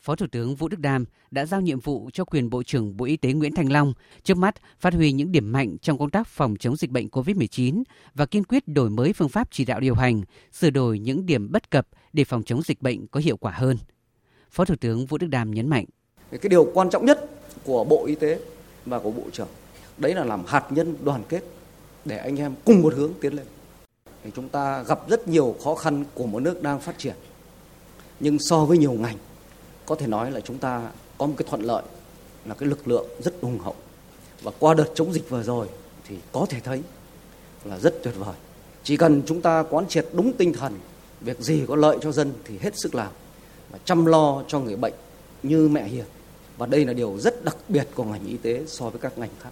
Phó Thủ tướng Vũ Đức Đam đã giao nhiệm vụ cho quyền Bộ trưởng Bộ Y tế Nguyễn Thành Long trước mắt phát huy những điểm mạnh trong công tác phòng chống dịch bệnh COVID-19 và kiên quyết đổi mới phương pháp chỉ đạo điều hành, sửa đổi những điểm bất cập để phòng chống dịch bệnh có hiệu quả hơn. Phó Thủ tướng Vũ Đức Đam nhấn mạnh. Cái điều quan trọng nhất của Bộ Y tế và của Bộ trưởng đấy là làm hạt nhân đoàn kết để anh em cùng một hướng tiến lên. Thì chúng ta gặp rất nhiều khó khăn của một nước đang phát triển. Nhưng so với nhiều ngành có thể nói là chúng ta có một cái thuận lợi là cái lực lượng rất hùng hậu. Và qua đợt chống dịch vừa rồi thì có thể thấy là rất tuyệt vời. Chỉ cần chúng ta quán triệt đúng tinh thần việc gì có lợi cho dân thì hết sức làm. Và chăm lo cho người bệnh như mẹ hiền. Và đây là điều rất đặc biệt của ngành y tế so với các ngành khác.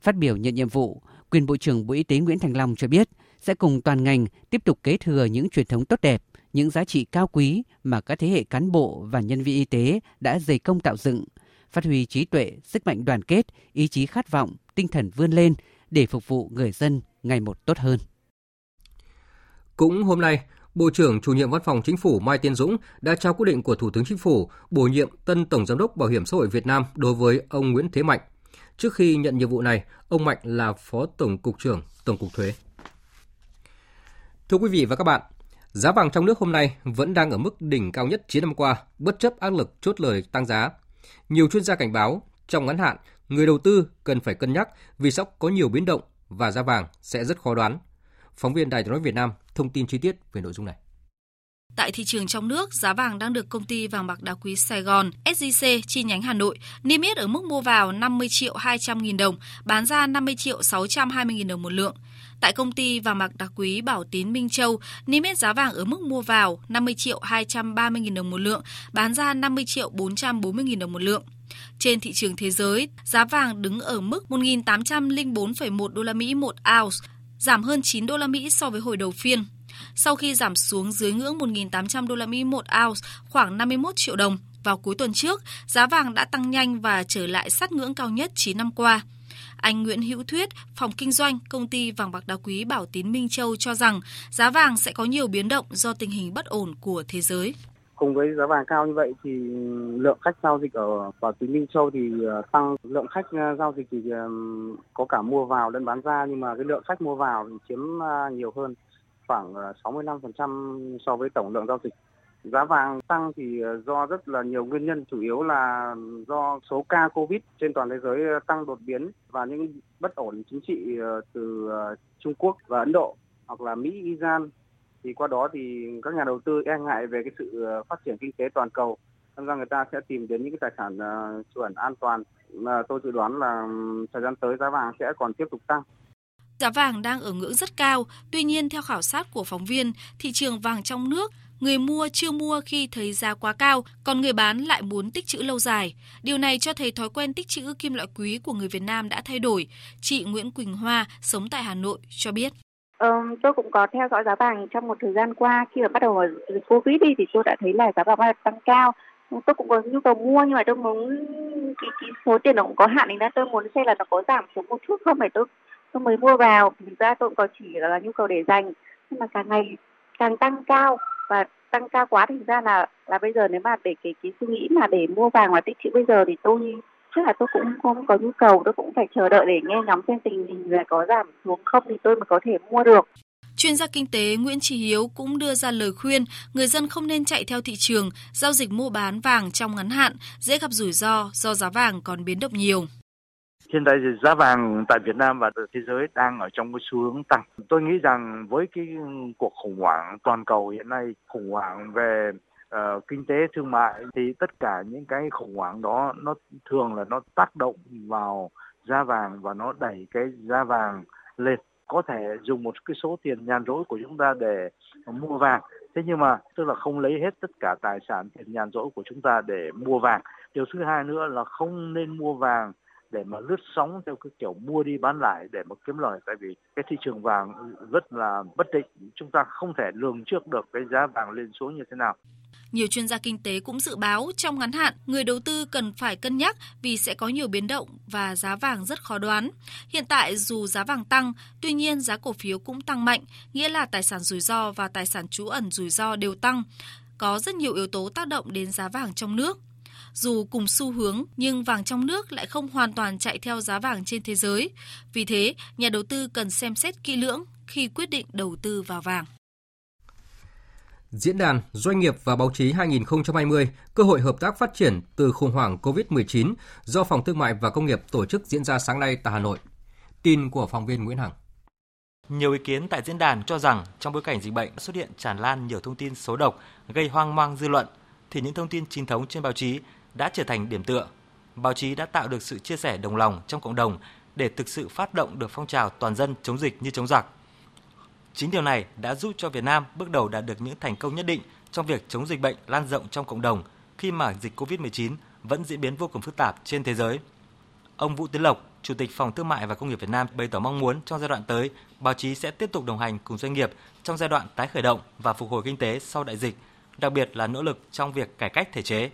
Phát biểu nhận nhiệm vụ, quyền Bộ trưởng Bộ Y tế Nguyễn Thành Long cho biết sẽ cùng toàn ngành tiếp tục kế thừa những truyền thống tốt đẹp, những giá trị cao quý mà các thế hệ cán bộ và nhân viên y tế đã dày công tạo dựng, phát huy trí tuệ, sức mạnh đoàn kết, ý chí khát vọng, tinh thần vươn lên để phục vụ người dân ngày một tốt hơn. Cũng hôm nay, Bộ trưởng chủ nhiệm Văn phòng Chính phủ Mai Tiến Dũng đã trao quyết định của Thủ tướng Chính phủ bổ nhiệm tân Tổng Giám đốc Bảo hiểm xã hội Việt Nam đối với ông Nguyễn Thế Mạnh. Trước khi nhận nhiệm vụ này, ông Mạnh là Phó Tổng cục trưởng Tổng cục Thuế. Thưa quý vị và các bạn, giá vàng trong nước hôm nay vẫn đang ở mức đỉnh cao nhất 9 năm qua, bất chấp áp lực chốt lời tăng giá. Nhiều chuyên gia cảnh báo, trong ngắn hạn, người đầu tư cần phải cân nhắc vì sắp có nhiều biến động và giá vàng sẽ rất khó đoán. Phóng viên Đài tiếng nói Việt Nam thông tin chi tiết về nội dung này. Tại thị trường trong nước, giá vàng đang được công ty vàng bạc đá quý Sài Gòn SJC chi nhánh Hà Nội niêm yết ở mức mua vào 50 triệu 200 nghìn đồng, bán ra 50 triệu 620 nghìn đồng một lượng. Tại công ty vàng bạc đá quý Bảo Tín Minh Châu, niêm yết giá vàng ở mức mua vào 50 triệu 230 nghìn đồng một lượng, bán ra 50 triệu 440 nghìn đồng một lượng. Trên thị trường thế giới, giá vàng đứng ở mức 1.804,1 đô la Mỹ một ounce, giảm hơn 9 đô la Mỹ so với hồi đầu phiên. Sau khi giảm xuống dưới ngưỡng 1.800 đô la Mỹ một ounce, khoảng 51 triệu đồng vào cuối tuần trước, giá vàng đã tăng nhanh và trở lại sát ngưỡng cao nhất 9 năm qua. Anh Nguyễn Hữu Thuyết, phòng kinh doanh công ty vàng bạc đá quý Bảo Tín Minh Châu cho rằng giá vàng sẽ có nhiều biến động do tình hình bất ổn của thế giới. Cùng với giá vàng cao như vậy thì lượng khách giao dịch ở Bảo Tín Minh Châu thì ờ, tăng, lượng khách ờ, giao dịch thì ờ, có cả mua vào lẫn bán ra nhưng mà cái lượng khách mua vào thì chiếm nhiều hơn khoảng 65% so với tổng lượng giao dịch. Giá vàng tăng thì ờ, do rất là nhiều nguyên nhân, chủ yếu là do số ca Covid trên toàn thế giới ờ, tăng đột biến và những bất ổn chính trị ờ, từ Trung Quốc và Ấn Độ hoặc là Mỹ, Iran. Thì qua đó thì các nhà đầu tư e ngại về cái sự phát triển kinh tế toàn cầu nên ra người ta sẽ tìm đến những cái tài sản chuẩn an toàn. Mà tôi dự đoán là thời gian tới giá vàng sẽ còn tiếp tục tăng. Giá vàng đang ở ngưỡng rất cao, tuy nhiên theo khảo sát của phóng viên, thị trường vàng trong nước người mua chưa mua khi thấy giá quá cao, còn người bán lại muốn tích trữ lâu dài. Điều này cho thấy thói quen tích trữ kim loại quý của người Việt Nam đã thay đổi. Chị Nguyễn Quỳnh Hoa, sống tại Hà Nội, cho biết. Ừ, tôi cũng có theo dõi giá vàng trong một thời gian qua khi mà bắt đầu dịch Covid đi thì tôi đã thấy là giá vàng tăng cao. Tôi cũng có nhu cầu mua nhưng mà tôi muốn cái, cái số tiền nó cũng có hạn nên tôi muốn xem là nó có giảm xuống một chút không phải tôi tôi mới mua vào. Thực ra tôi cũng có chỉ là nhu cầu để dành nhưng mà càng ngày càng tăng cao và tăng cao quá thì ra là là bây giờ nếu mà để cái cái suy nghĩ mà để mua vàng và tích trữ bây giờ thì tôi chắc là tôi cũng không có nhu cầu tôi cũng phải chờ đợi để nghe ngóng xem tình hình là có giảm xuống không thì tôi mới có thể mua được Chuyên gia kinh tế Nguyễn Trí Hiếu cũng đưa ra lời khuyên người dân không nên chạy theo thị trường, giao dịch mua bán vàng trong ngắn hạn, dễ gặp rủi ro do giá vàng còn biến động nhiều. Hiện tại giá vàng tại Việt Nam và thế giới đang ở trong cái xu hướng tăng. Tôi nghĩ rằng với cái cuộc khủng hoảng toàn cầu hiện nay, khủng hoảng về uh, kinh tế thương mại thì tất cả những cái khủng hoảng đó nó thường là nó tác động vào giá vàng và nó đẩy cái giá vàng lên. Có thể dùng một cái số tiền nhàn rỗi của chúng ta để mua vàng. Thế nhưng mà tức là không lấy hết tất cả tài sản tiền nhàn rỗi của chúng ta để mua vàng. Điều thứ hai nữa là không nên mua vàng để mà lướt sóng theo cái kiểu mua đi bán lại để mà kiếm lời tại vì cái thị trường vàng rất là bất định chúng ta không thể lường trước được cái giá vàng lên xuống như thế nào Nhiều chuyên gia kinh tế cũng dự báo trong ngắn hạn, người đầu tư cần phải cân nhắc vì sẽ có nhiều biến động và giá vàng rất khó đoán. Hiện tại dù giá vàng tăng, tuy nhiên giá cổ phiếu cũng tăng mạnh, nghĩa là tài sản rủi ro và tài sản trú ẩn rủi ro đều tăng. Có rất nhiều yếu tố tác động đến giá vàng trong nước. Dù cùng xu hướng nhưng vàng trong nước lại không hoàn toàn chạy theo giá vàng trên thế giới. Vì thế, nhà đầu tư cần xem xét kỹ lưỡng khi quyết định đầu tư vào vàng. Diễn đàn Doanh nghiệp và báo chí 2020, cơ hội hợp tác phát triển từ khủng hoảng COVID-19 do Phòng Thương mại và Công nghiệp tổ chức diễn ra sáng nay tại Hà Nội. Tin của phóng viên Nguyễn Hằng. Nhiều ý kiến tại diễn đàn cho rằng trong bối cảnh dịch bệnh xuất hiện tràn lan nhiều thông tin xấu độc gây hoang mang dư luận, thì những thông tin chính thống trên báo chí đã trở thành điểm tựa. Báo chí đã tạo được sự chia sẻ đồng lòng trong cộng đồng để thực sự phát động được phong trào toàn dân chống dịch như chống giặc. Chính điều này đã giúp cho Việt Nam bước đầu đạt được những thành công nhất định trong việc chống dịch bệnh lan rộng trong cộng đồng khi mà dịch COVID-19 vẫn diễn biến vô cùng phức tạp trên thế giới. Ông Vũ Tiến Lộc, Chủ tịch Phòng Thương mại và Công nghiệp Việt Nam bày tỏ mong muốn trong giai đoạn tới, báo chí sẽ tiếp tục đồng hành cùng doanh nghiệp trong giai đoạn tái khởi động và phục hồi kinh tế sau đại dịch, đặc biệt là nỗ lực trong việc cải cách thể chế.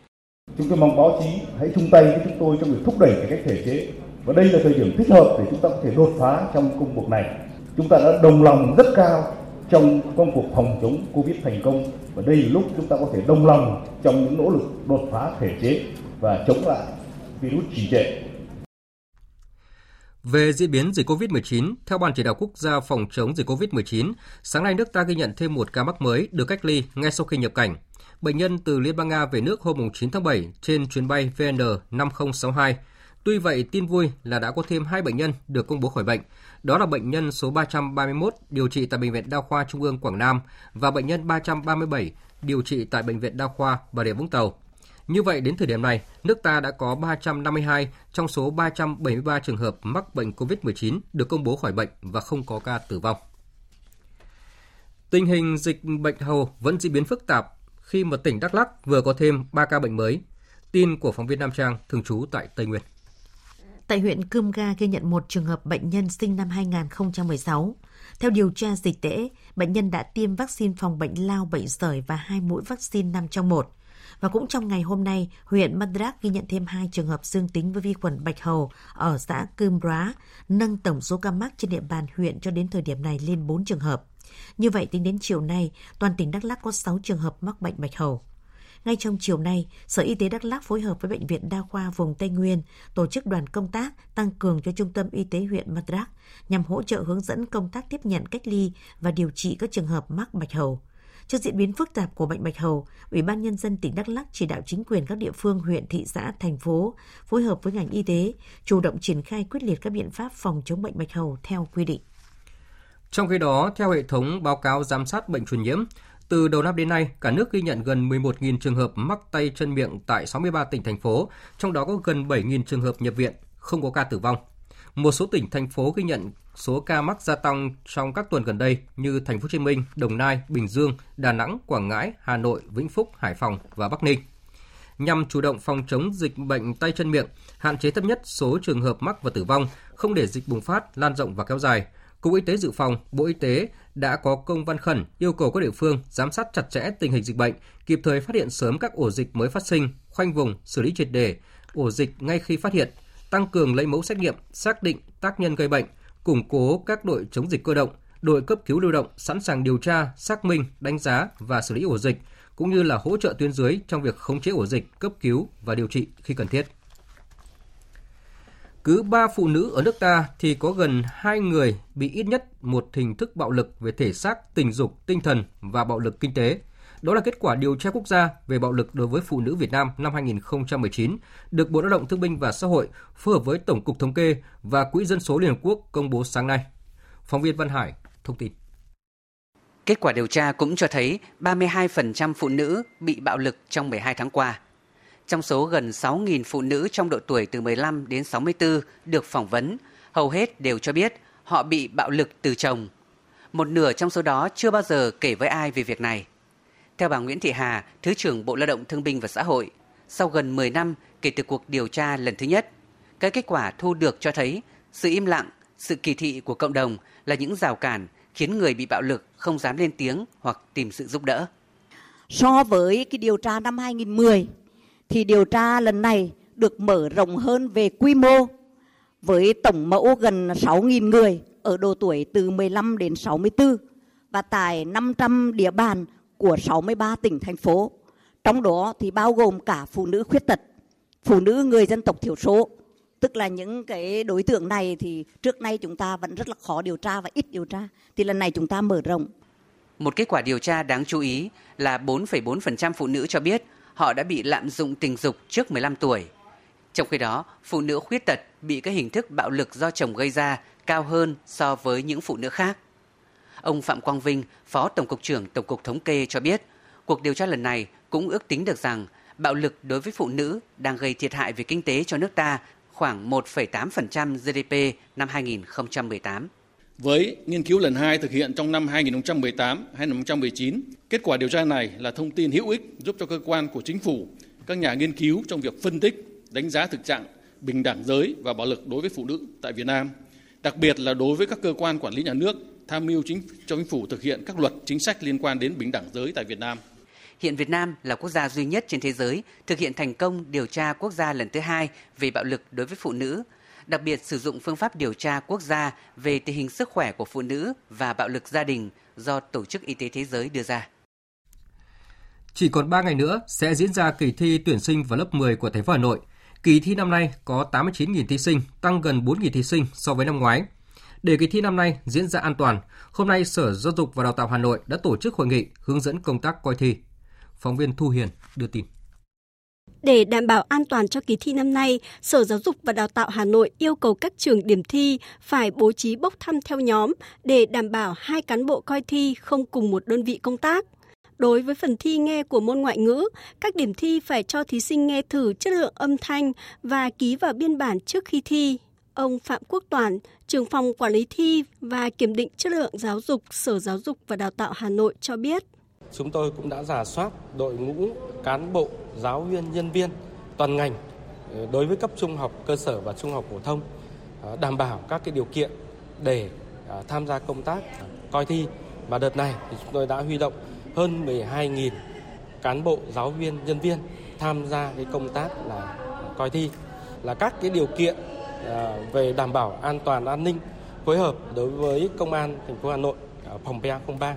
Chúng tôi mong báo chí hãy chung tay với chúng tôi trong việc thúc đẩy cải cách thể chế và đây là thời điểm thích hợp để chúng ta có thể đột phá trong công cuộc này. Chúng ta đã đồng lòng rất cao trong công cuộc phòng chống Covid thành công và đây là lúc chúng ta có thể đồng lòng trong những nỗ lực đột phá thể chế và chống lại virus trì trệ. Về diễn biến dịch COVID-19, theo Ban chỉ đạo quốc gia phòng chống dịch COVID-19, sáng nay nước ta ghi nhận thêm một ca mắc mới được cách ly ngay sau khi nhập cảnh. Bệnh nhân từ Liên bang Nga về nước hôm 9 tháng 7 trên chuyến bay VN5062. Tuy vậy, tin vui là đã có thêm hai bệnh nhân được công bố khỏi bệnh. Đó là bệnh nhân số 331 điều trị tại Bệnh viện Đa khoa Trung ương Quảng Nam và bệnh nhân 337 điều trị tại Bệnh viện Đa khoa Bà Rịa Vũng Tàu. Như vậy, đến thời điểm này, nước ta đã có 352 trong số 373 trường hợp mắc bệnh COVID-19 được công bố khỏi bệnh và không có ca tử vong. Tình hình dịch bệnh hầu vẫn diễn biến phức tạp khi mà tỉnh Đắk Lắk vừa có thêm 3 ca bệnh mới. Tin của phóng viên Nam Trang thường trú tại Tây Nguyên. Tại huyện Cơm Ga ghi nhận một trường hợp bệnh nhân sinh năm 2016. Theo điều tra dịch tễ, bệnh nhân đã tiêm vaccine phòng bệnh lao bệnh sởi và hai mũi vaccine 5 trong 1. Và cũng trong ngày hôm nay, huyện Madrak ghi nhận thêm hai trường hợp dương tính với vi khuẩn bạch hầu ở xã Cơm Rá, nâng tổng số ca mắc trên địa bàn huyện cho đến thời điểm này lên 4 trường hợp. Như vậy, tính đến chiều nay, toàn tỉnh Đắk Lắk có 6 trường hợp mắc bệnh bạch hầu. Ngay trong chiều nay, Sở Y tế Đắk Lắk phối hợp với Bệnh viện Đa khoa vùng Tây Nguyên tổ chức đoàn công tác tăng cường cho Trung tâm Y tế huyện Madrak nhằm hỗ trợ hướng dẫn công tác tiếp nhận cách ly và điều trị các trường hợp mắc bạch hầu. Trước diễn biến phức tạp của bệnh bạch hầu, Ủy ban Nhân dân tỉnh Đắk lắc chỉ đạo chính quyền các địa phương, huyện, thị xã, thành phố phối hợp với ngành y tế, chủ động triển khai quyết liệt các biện pháp phòng chống bệnh bạch hầu theo quy định. Trong khi đó, theo hệ thống báo cáo giám sát bệnh truyền nhiễm, từ đầu năm đến nay, cả nước ghi nhận gần 11.000 trường hợp mắc tay chân miệng tại 63 tỉnh thành phố, trong đó có gần 7.000 trường hợp nhập viện, không có ca tử vong. Một số tỉnh thành phố ghi nhận số ca mắc gia tăng trong các tuần gần đây như Thành phố Hồ Chí Minh, Đồng Nai, Bình Dương, Đà Nẵng, Quảng Ngãi, Hà Nội, Vĩnh Phúc, Hải Phòng và Bắc Ninh. Nhằm chủ động phòng chống dịch bệnh tay chân miệng, hạn chế thấp nhất số trường hợp mắc và tử vong, không để dịch bùng phát, lan rộng và kéo dài, Cục Y tế Dự phòng, Bộ Y tế đã có công văn khẩn yêu cầu các địa phương giám sát chặt chẽ tình hình dịch bệnh, kịp thời phát hiện sớm các ổ dịch mới phát sinh, khoanh vùng, xử lý triệt đề, ổ dịch ngay khi phát hiện, tăng cường lấy mẫu xét nghiệm, xác định tác nhân gây bệnh, củng cố các đội chống dịch cơ động, đội cấp cứu lưu động sẵn sàng điều tra, xác minh, đánh giá và xử lý ổ dịch, cũng như là hỗ trợ tuyến dưới trong việc khống chế ổ dịch, cấp cứu và điều trị khi cần thiết. Cứ 3 phụ nữ ở nước ta thì có gần 2 người bị ít nhất một hình thức bạo lực về thể xác, tình dục, tinh thần và bạo lực kinh tế. Đó là kết quả điều tra quốc gia về bạo lực đối với phụ nữ Việt Nam năm 2019, được Bộ Lao động Thương binh và Xã hội phối hợp với Tổng cục Thống kê và Quỹ Dân số Liên Hợp Quốc công bố sáng nay. Phóng viên Văn Hải thông tin. Kết quả điều tra cũng cho thấy 32% phụ nữ bị bạo lực trong 12 tháng qua. Trong số gần 6.000 phụ nữ trong độ tuổi từ 15 đến 64 được phỏng vấn, hầu hết đều cho biết họ bị bạo lực từ chồng. Một nửa trong số đó chưa bao giờ kể với ai về việc này. Theo bà Nguyễn Thị Hà, Thứ trưởng Bộ Lao động Thương binh và Xã hội, sau gần 10 năm kể từ cuộc điều tra lần thứ nhất, các kết quả thu được cho thấy sự im lặng, sự kỳ thị của cộng đồng là những rào cản khiến người bị bạo lực không dám lên tiếng hoặc tìm sự giúp đỡ. So với cái điều tra năm 2010 thì điều tra lần này được mở rộng hơn về quy mô với tổng mẫu gần 6.000 người ở độ tuổi từ 15 đến 64 và tại 500 địa bàn của 63 tỉnh thành phố. Trong đó thì bao gồm cả phụ nữ khuyết tật, phụ nữ người dân tộc thiểu số. Tức là những cái đối tượng này thì trước nay chúng ta vẫn rất là khó điều tra và ít điều tra. Thì lần này chúng ta mở rộng. Một kết quả điều tra đáng chú ý là 4,4% phụ nữ cho biết họ đã bị lạm dụng tình dục trước 15 tuổi. Trong khi đó, phụ nữ khuyết tật bị các hình thức bạo lực do chồng gây ra cao hơn so với những phụ nữ khác. Ông Phạm Quang Vinh, Phó Tổng cục trưởng Tổng cục Thống kê cho biết, cuộc điều tra lần này cũng ước tính được rằng bạo lực đối với phụ nữ đang gây thiệt hại về kinh tế cho nước ta khoảng 1,8% GDP năm 2018. Với nghiên cứu lần 2 thực hiện trong năm 2018-2019, kết quả điều tra này là thông tin hữu ích giúp cho cơ quan của chính phủ, các nhà nghiên cứu trong việc phân tích, đánh giá thực trạng bình đẳng giới và bạo lực đối với phụ nữ tại Việt Nam, đặc biệt là đối với các cơ quan quản lý nhà nước tham mưu chính cho chính phủ thực hiện các luật chính sách liên quan đến bình đẳng giới tại Việt Nam. Hiện Việt Nam là quốc gia duy nhất trên thế giới thực hiện thành công điều tra quốc gia lần thứ hai về bạo lực đối với phụ nữ, đặc biệt sử dụng phương pháp điều tra quốc gia về tình hình sức khỏe của phụ nữ và bạo lực gia đình do Tổ chức Y tế Thế giới đưa ra. Chỉ còn 3 ngày nữa sẽ diễn ra kỳ thi tuyển sinh vào lớp 10 của thành phố Hà Nội. Kỳ thi năm nay có 89.000 thí sinh, tăng gần 4.000 thí sinh so với năm ngoái. Để kỳ thi năm nay diễn ra an toàn, hôm nay Sở Giáo dục và Đào tạo Hà Nội đã tổ chức hội nghị hướng dẫn công tác coi thi. Phóng viên Thu Hiền đưa tin. Để đảm bảo an toàn cho kỳ thi năm nay, Sở Giáo dục và Đào tạo Hà Nội yêu cầu các trường điểm thi phải bố trí bốc thăm theo nhóm để đảm bảo hai cán bộ coi thi không cùng một đơn vị công tác. Đối với phần thi nghe của môn ngoại ngữ, các điểm thi phải cho thí sinh nghe thử chất lượng âm thanh và ký vào biên bản trước khi thi. Ông Phạm Quốc Toàn, trưởng phòng quản lý thi và kiểm định chất lượng giáo dục Sở Giáo dục và Đào tạo Hà Nội cho biết. Chúng tôi cũng đã giả soát đội ngũ cán bộ, giáo viên, nhân viên toàn ngành ờ, đối với cấp trung học cơ sở và trung học phổ thông ờ, đảm bảo các cái điều kiện để ờ, tham gia công tác coi thi. Và đợt này thì chúng tôi đã huy động hơn 12.000 cán bộ, giáo viên, nhân viên tham gia cái công tác là coi thi. Là các cái điều kiện về đảm bảo an toàn an ninh phối hợp đối với công an thành phố Hà Nội phòng PA03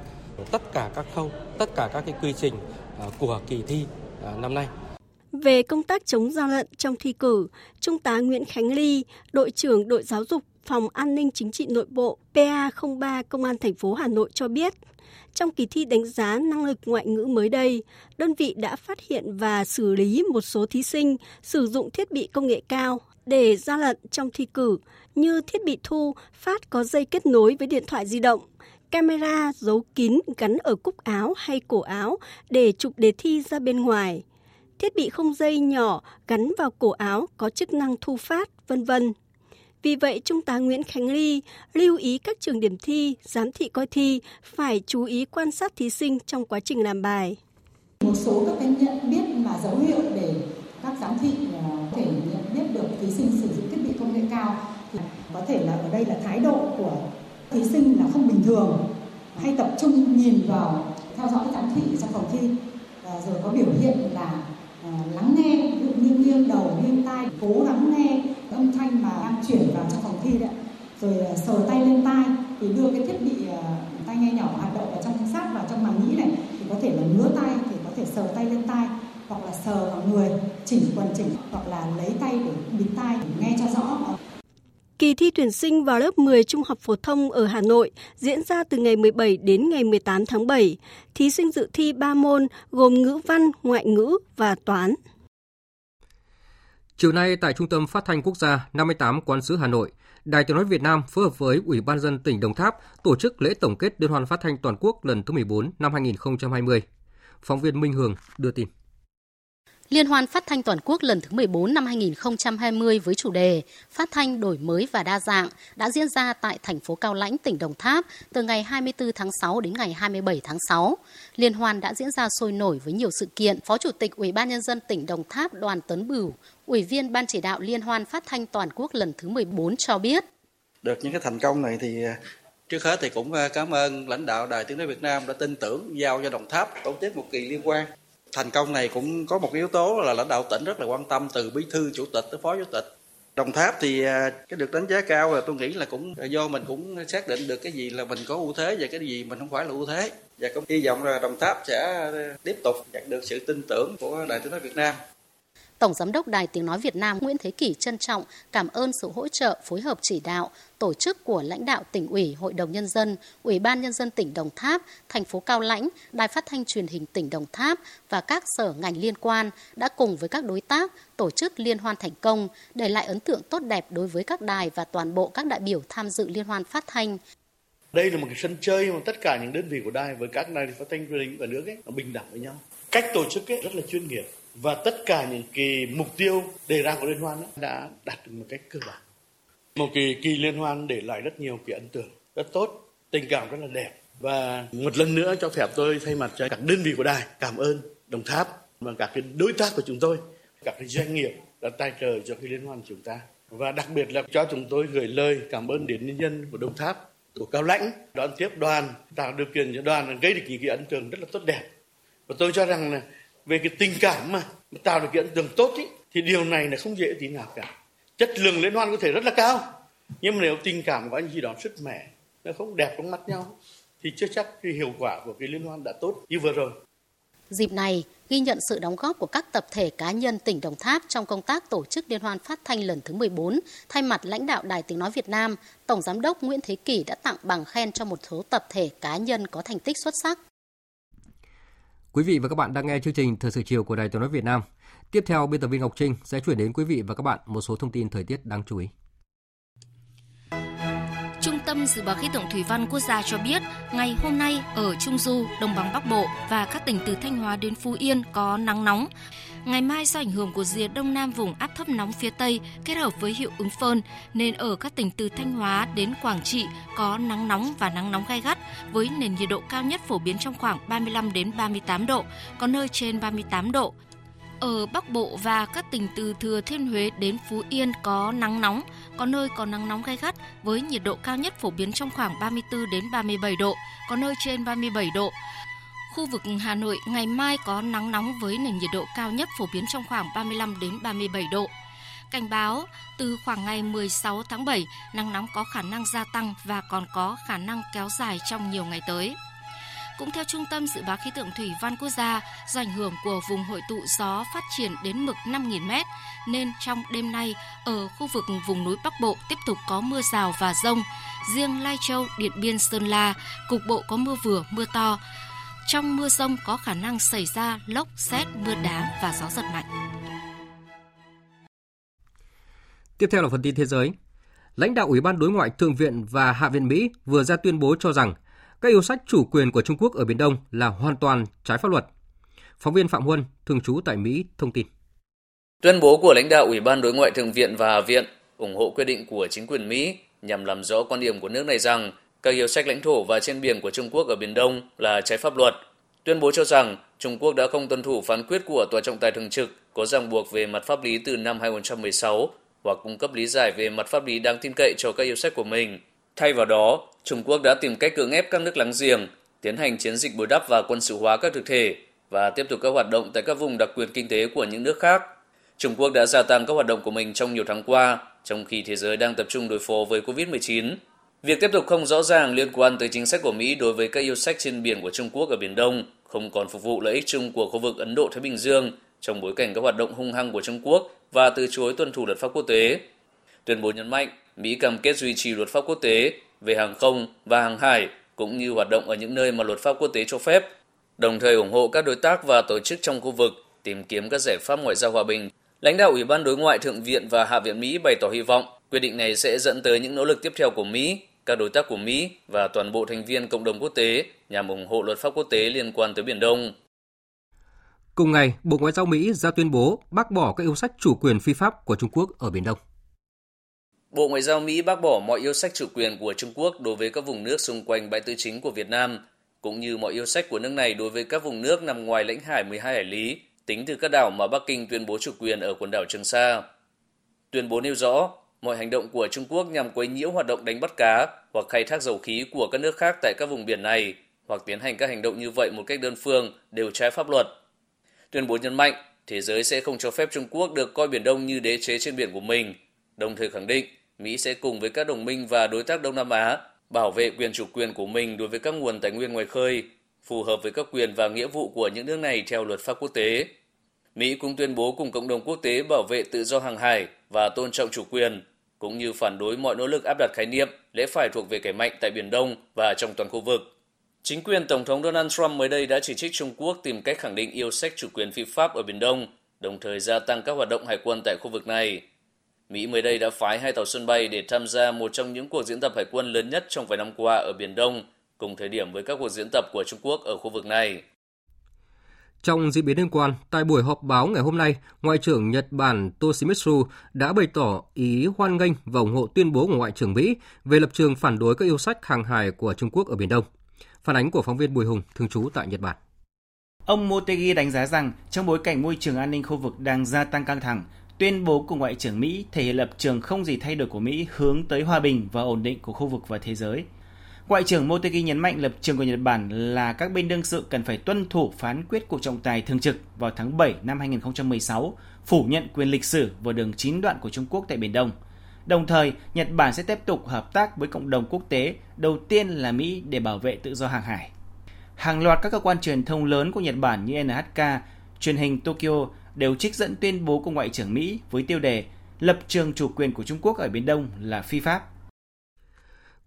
tất cả các khâu, tất cả các cái quy trình ờ, của kỳ thi ờ, năm nay. Về công tác chống gian lận trong thi cử, Trung tá Nguyễn Khánh Ly, đội trưởng đội giáo dục Phòng An ninh Chính trị Nội bộ PA03 Công an thành phố Hà Nội cho biết, trong kỳ thi đánh giá năng lực ngoại ngữ mới đây, đơn vị đã phát hiện và xử lý một số thí sinh sử dụng thiết bị công nghệ cao để gian lận trong thi cử như thiết bị thu phát có dây kết nối với điện thoại di động, camera giấu kín gắn ở cúc áo hay cổ áo để chụp đề thi ra bên ngoài, thiết bị không dây nhỏ gắn vào cổ áo có chức năng thu phát, vân vân. Vì vậy, Trung tá Nguyễn Khánh Ly lưu ý các trường điểm thi, giám thị coi thi phải chú ý quan sát thí sinh trong quá trình làm bài. Một số các cái nhận biết mà dấu hiệu để các giám thị ờ, có thể nhận biết được thí sinh sử dụng thiết bị công nghệ cao thì có thể là ở đây là thái độ của thí sinh là không bình thường. Hay tập trung nhìn vào theo dõi giám thị trong phòng thi. Rồi có biểu hiện là à, lắng nghe ví dụ nghiêng nghiêng đầu nghiêng tai cố lắng nghe âm thanh mà đang chuyển vào trong phòng thi đấy rồi à, sờ tay lên tai thì đưa cái thiết bị à, tai nghe nhỏ hoạt động ở trong sát vào trong màng nhĩ này thì có thể là ngứa tay thì có thể sờ tay lên tai hoặc là sờ vào người chỉnh quần chỉnh hoặc là lấy tay để bịt tai để nghe cho rõ. Kỳ thi tuyển sinh vào lớp 10 trung học phổ thông ở Hà Nội diễn ra từ ngày 17 đến ngày 18 tháng 7. Thí sinh dự thi 3 môn gồm ngữ văn, ngoại ngữ và toán. Chiều nay tại Trung tâm Phát thanh Quốc gia 58 Quán sứ Hà Nội, Đài Tiếng nói Việt Nam phối hợp với Ủy ban dân tỉnh Đồng Tháp tổ chức lễ tổng kết Liên hoan phát thanh toàn quốc lần thứ 14 năm 2020. Phóng viên Minh Hường đưa tin. Liên hoan phát thanh toàn quốc lần thứ 14 năm 2020 với chủ đề Phát thanh đổi mới và đa dạng đã diễn ra tại thành phố Cao Lãnh, tỉnh Đồng Tháp từ ngày 24 tháng 6 đến ngày 27 tháng 6. Liên hoan đã diễn ra sôi nổi với nhiều sự kiện. Phó Chủ tịch Ủy ban Nhân dân tỉnh Đồng Tháp Đoàn Tấn Bửu, Ủy viên Ban chỉ đạo Liên hoan phát thanh toàn quốc lần thứ 14 cho biết. Được những cái thành công này thì Trước hết thì cũng à, cảm ơn lãnh đạo Đài Tiếng nói Việt Nam đã tin tưởng giao cho Đồng Tháp tổ chức một kỳ liên quan. Thành công này cũng có một yếu tố là lãnh đạo tỉnh rất là quan tâm từ bí thư, chủ tịch tới phó chủ tịch. Đồng Tháp thì à, cái được đánh giá cao là tôi nghĩ là cũng à, do mình cũng xác định được cái gì là mình có ưu thế và cái gì mình không phải là ưu thế và cũng hy vọng là Đồng Tháp sẽ à, tiếp tục nhận được sự tin tưởng của Đài Tiếng nói Việt Nam. Tổng Giám đốc Đài Tiếng Nói Việt Nam Nguyễn Thế Kỷ trân trọng cảm ơn sự hỗ trợ, phối hợp chỉ đạo, tổ chức của lãnh đạo tỉnh ủy, Hội đồng Nhân dân, Ủy ban Nhân dân tỉnh Đồng Tháp, thành phố Cao Lãnh, Đài Phát thanh Truyền hình tỉnh Đồng Tháp và các sở ngành liên quan đã cùng với các đối tác tổ chức liên hoan thành công, để lại ấn tượng tốt đẹp đối với các đài và toàn bộ các đại biểu tham dự liên hoan phát thanh. Đây là một cái sân chơi mà tất cả những đơn vị của đài với các đài phát thanh truyền hình cả nước ấy, nó bình đẳng với nhau. Cách tổ chức ấy rất là chuyên nghiệp và tất cả những cái mục tiêu đề ra của liên hoan đã đạt được một cách cơ bản. Một kỳ kỳ liên hoan để lại rất nhiều cái ấn tượng rất tốt, tình cảm rất là đẹp. Và một lần nữa cho phép tôi thay mặt cho các đơn vị của đài cảm ơn, đồng tháp và các cái đối tác của chúng tôi, các cái doanh nghiệp đã tài trợ cho cái liên hoan của chúng ta. Và đặc biệt là cho chúng tôi gửi lời cảm ơn đến nhân dân của đồng tháp, của cao lãnh đón tiếp đoàn, tạo điều kiện cho đoàn gây được những cái ấn tượng rất là tốt đẹp. Và tôi cho rằng là về cái tình cảm mà tạo điều kiện ấn tốt ý, thì điều này là không dễ tí nào cả chất lượng liên hoan có thể rất là cao nhưng mà nếu tình cảm của anh gì đó sức mẻ nó không đẹp trong mắt nhau thì chưa chắc cái hiệu quả của cái liên hoan đã tốt như vừa rồi Dịp này, ghi nhận sự đóng góp của các tập thể cá nhân tỉnh Đồng Tháp trong công tác tổ chức liên hoan phát thanh lần thứ 14, thay mặt lãnh đạo Đài Tiếng Nói Việt Nam, Tổng Giám đốc Nguyễn Thế Kỷ đã tặng bằng khen cho một số tập thể cá nhân có thành tích xuất sắc. Quý vị và các bạn đang nghe chương trình Thời sự chiều của Đài Tiếng nói Việt Nam. Tiếp theo, biên tập viên Ngọc Trinh sẽ chuyển đến quý vị và các bạn một số thông tin thời tiết đáng chú ý. Trung tâm Dự báo Khí tượng Thủy văn Quốc gia cho biết, ngày hôm nay ở Trung Du, Đồng bằng Bắc Bộ và các tỉnh từ Thanh Hóa đến Phú Yên có nắng nóng. Ngày mai do ảnh hưởng của rìa đông nam vùng áp thấp nóng phía Tây kết hợp với hiệu ứng phơn nên ở các tỉnh từ Thanh Hóa đến Quảng Trị có nắng nóng và nắng nóng gai gắt với nền nhiệt độ cao nhất phổ biến trong khoảng 35 đến 38 độ, có nơi trên 38 độ. Ở Bắc Bộ và các tỉnh từ Thừa Thiên Huế đến Phú Yên có nắng nóng, có nơi có nắng nóng gai gắt với nhiệt độ cao nhất phổ biến trong khoảng 34 đến 37 độ, có nơi trên 37 độ. Khu vực Hà Nội ngày mai có nắng nóng với nền nhiệt độ cao nhất phổ biến trong khoảng 35 đến 37 độ. Cảnh báo từ khoảng ngày 16 tháng 7, nắng nóng có khả năng gia tăng và còn có khả năng kéo dài trong nhiều ngày tới. Cũng theo Trung tâm Dự báo Khí tượng Thủy văn Quốc gia, do ảnh hưởng của vùng hội tụ gió phát triển đến mực 5.000 m, nên trong đêm nay, ở khu vực vùng núi Bắc Bộ tiếp tục có mưa rào và rông. Riêng Lai Châu, Điện Biên, Sơn La, cục bộ có mưa vừa, mưa to. Trong mưa rông có khả năng xảy ra lốc, xét, mưa đá và gió giật mạnh. Tiếp theo là phần tin thế giới. Lãnh đạo Ủy ban Đối ngoại Thượng viện và Hạ viện Mỹ vừa ra tuyên bố cho rằng các yêu sách chủ quyền của Trung Quốc ở Biển Đông là hoàn toàn trái pháp luật. Phóng viên Phạm Huân, thường trú tại Mỹ, thông tin. Tuyên bố của lãnh đạo Ủy ban Đối ngoại Thượng viện và Hạ viện ủng hộ quyết định của chính quyền Mỹ nhằm làm rõ quan điểm của nước này rằng các yêu sách lãnh thổ và trên biển của Trung Quốc ở Biển Đông là trái pháp luật. Tuyên bố cho rằng Trung Quốc đã không tuân thủ phán quyết của Tòa trọng tài thường trực có ràng buộc về mặt pháp lý từ năm 2016 hoặc cung cấp lý giải về mặt pháp lý đáng tin cậy cho các yêu sách của mình. Thay vào đó, Trung Quốc đã tìm cách cưỡng ép các nước láng giềng, tiến hành chiến dịch bồi đắp và quân sự hóa các thực thể và tiếp tục các hoạt động tại các vùng đặc quyền kinh tế của những nước khác. Trung Quốc đã gia tăng các hoạt động của mình trong nhiều tháng qua, trong khi thế giới đang tập trung đối phó với COVID-19. Việc tiếp tục không rõ ràng liên quan tới chính sách của Mỹ đối với các yêu sách trên biển của Trung Quốc ở Biển Đông không còn phục vụ lợi ích chung của khu vực Ấn Độ-Thái Bình Dương trong bối cảnh các hoạt động hung hăng của Trung Quốc và từ chối tuân thủ luật pháp quốc tế. Tuyên bố nhấn mạnh Mỹ cam kết duy trì luật pháp quốc tế về hàng không và hàng hải cũng như hoạt động ở những nơi mà luật pháp quốc tế cho phép, đồng thời ủng hộ các đối tác và tổ chức trong khu vực tìm kiếm các giải pháp ngoại giao hòa bình. Lãnh đạo Ủy ban Đối ngoại Thượng viện và Hạ viện Mỹ bày tỏ hy vọng quyết định này sẽ dẫn tới những nỗ lực tiếp theo của Mỹ, các đối tác của Mỹ và toàn bộ thành viên cộng đồng quốc tế nhằm ủng hộ luật pháp quốc tế liên quan tới Biển Đông. Cùng ngày, Bộ Ngoại giao Mỹ ra tuyên bố bác bỏ các yêu sách chủ quyền phi pháp của Trung Quốc ở Biển Đông. Bộ Ngoại giao Mỹ bác bỏ mọi yêu sách chủ quyền của Trung Quốc đối với các vùng nước xung quanh bãi tư chính của Việt Nam, cũng như mọi yêu sách của nước này đối với các vùng nước nằm ngoài lãnh hải 12 hải lý, tính từ các đảo mà Bắc Kinh tuyên bố chủ quyền ở quần đảo Trường Sa. Tuyên bố nêu rõ, mọi hành động của Trung Quốc nhằm quấy nhiễu hoạt động đánh bắt cá hoặc khai thác dầu khí của các nước khác tại các vùng biển này hoặc tiến hành các hành động như vậy một cách đơn phương đều trái pháp luật. Tuyên bố nhấn mạnh, thế giới sẽ không cho phép Trung Quốc được coi Biển Đông như đế chế trên biển của mình, đồng thời khẳng định Mỹ sẽ cùng với các đồng minh và đối tác Đông Nam Á bảo vệ quyền chủ quyền của mình đối với các nguồn tài nguyên ngoài khơi, phù hợp với các quyền và nghĩa vụ của những nước này theo luật pháp quốc tế. Mỹ cũng tuyên bố cùng cộng đồng quốc tế bảo vệ tự do hàng hải và tôn trọng chủ quyền, cũng như phản đối mọi nỗ lực áp đặt khái niệm lẽ phải thuộc về kẻ mạnh tại Biển Đông và trong toàn khu vực. Chính quyền Tổng thống Donald Trump mới đây đã chỉ trích Trung Quốc tìm cách khẳng định yêu sách chủ quyền phi pháp ở Biển Đông, đồng thời gia tăng các hoạt động hải quân tại khu vực này. Mỹ mới đây đã phái hai tàu sân bay để tham gia một trong những cuộc diễn tập hải quân lớn nhất trong vài năm qua ở Biển Đông, cùng thời điểm với các cuộc diễn tập của Trung Quốc ở khu vực này. Trong diễn biến liên quan, tại buổi họp báo ngày hôm nay, Ngoại trưởng Nhật Bản Toshimitsu đã bày tỏ ý hoan nghênh và ủng hộ tuyên bố của Ngoại trưởng Mỹ về lập trường phản đối các yêu sách hàng hải của Trung Quốc ở Biển Đông. Phản ánh của phóng viên Bùi Hùng, thường trú tại Nhật Bản. Ông Motegi đánh giá rằng trong bối cảnh môi trường an ninh khu vực đang gia tăng căng thẳng, tuyên bố của Ngoại trưởng Mỹ thể hiện lập trường không gì thay đổi của Mỹ hướng tới hòa bình và ổn định của khu vực và thế giới. Ngoại trưởng Motegi nhấn mạnh lập trường của Nhật Bản là các bên đương sự cần phải tuân thủ phán quyết của trọng tài thường trực vào tháng 7 năm 2016, phủ nhận quyền lịch sử và đường chín đoạn của Trung Quốc tại Biển Đông. Đồng thời, Nhật Bản sẽ tiếp tục hợp tác với cộng đồng quốc tế, đầu tiên là Mỹ để bảo vệ tự do hàng hải. Hàng loạt các cơ quan truyền thông lớn của Nhật Bản như NHK, truyền hình Tokyo đều trích dẫn tuyên bố của Ngoại trưởng Mỹ với tiêu đề lập trường chủ quyền của Trung Quốc ở Biển Đông là phi pháp.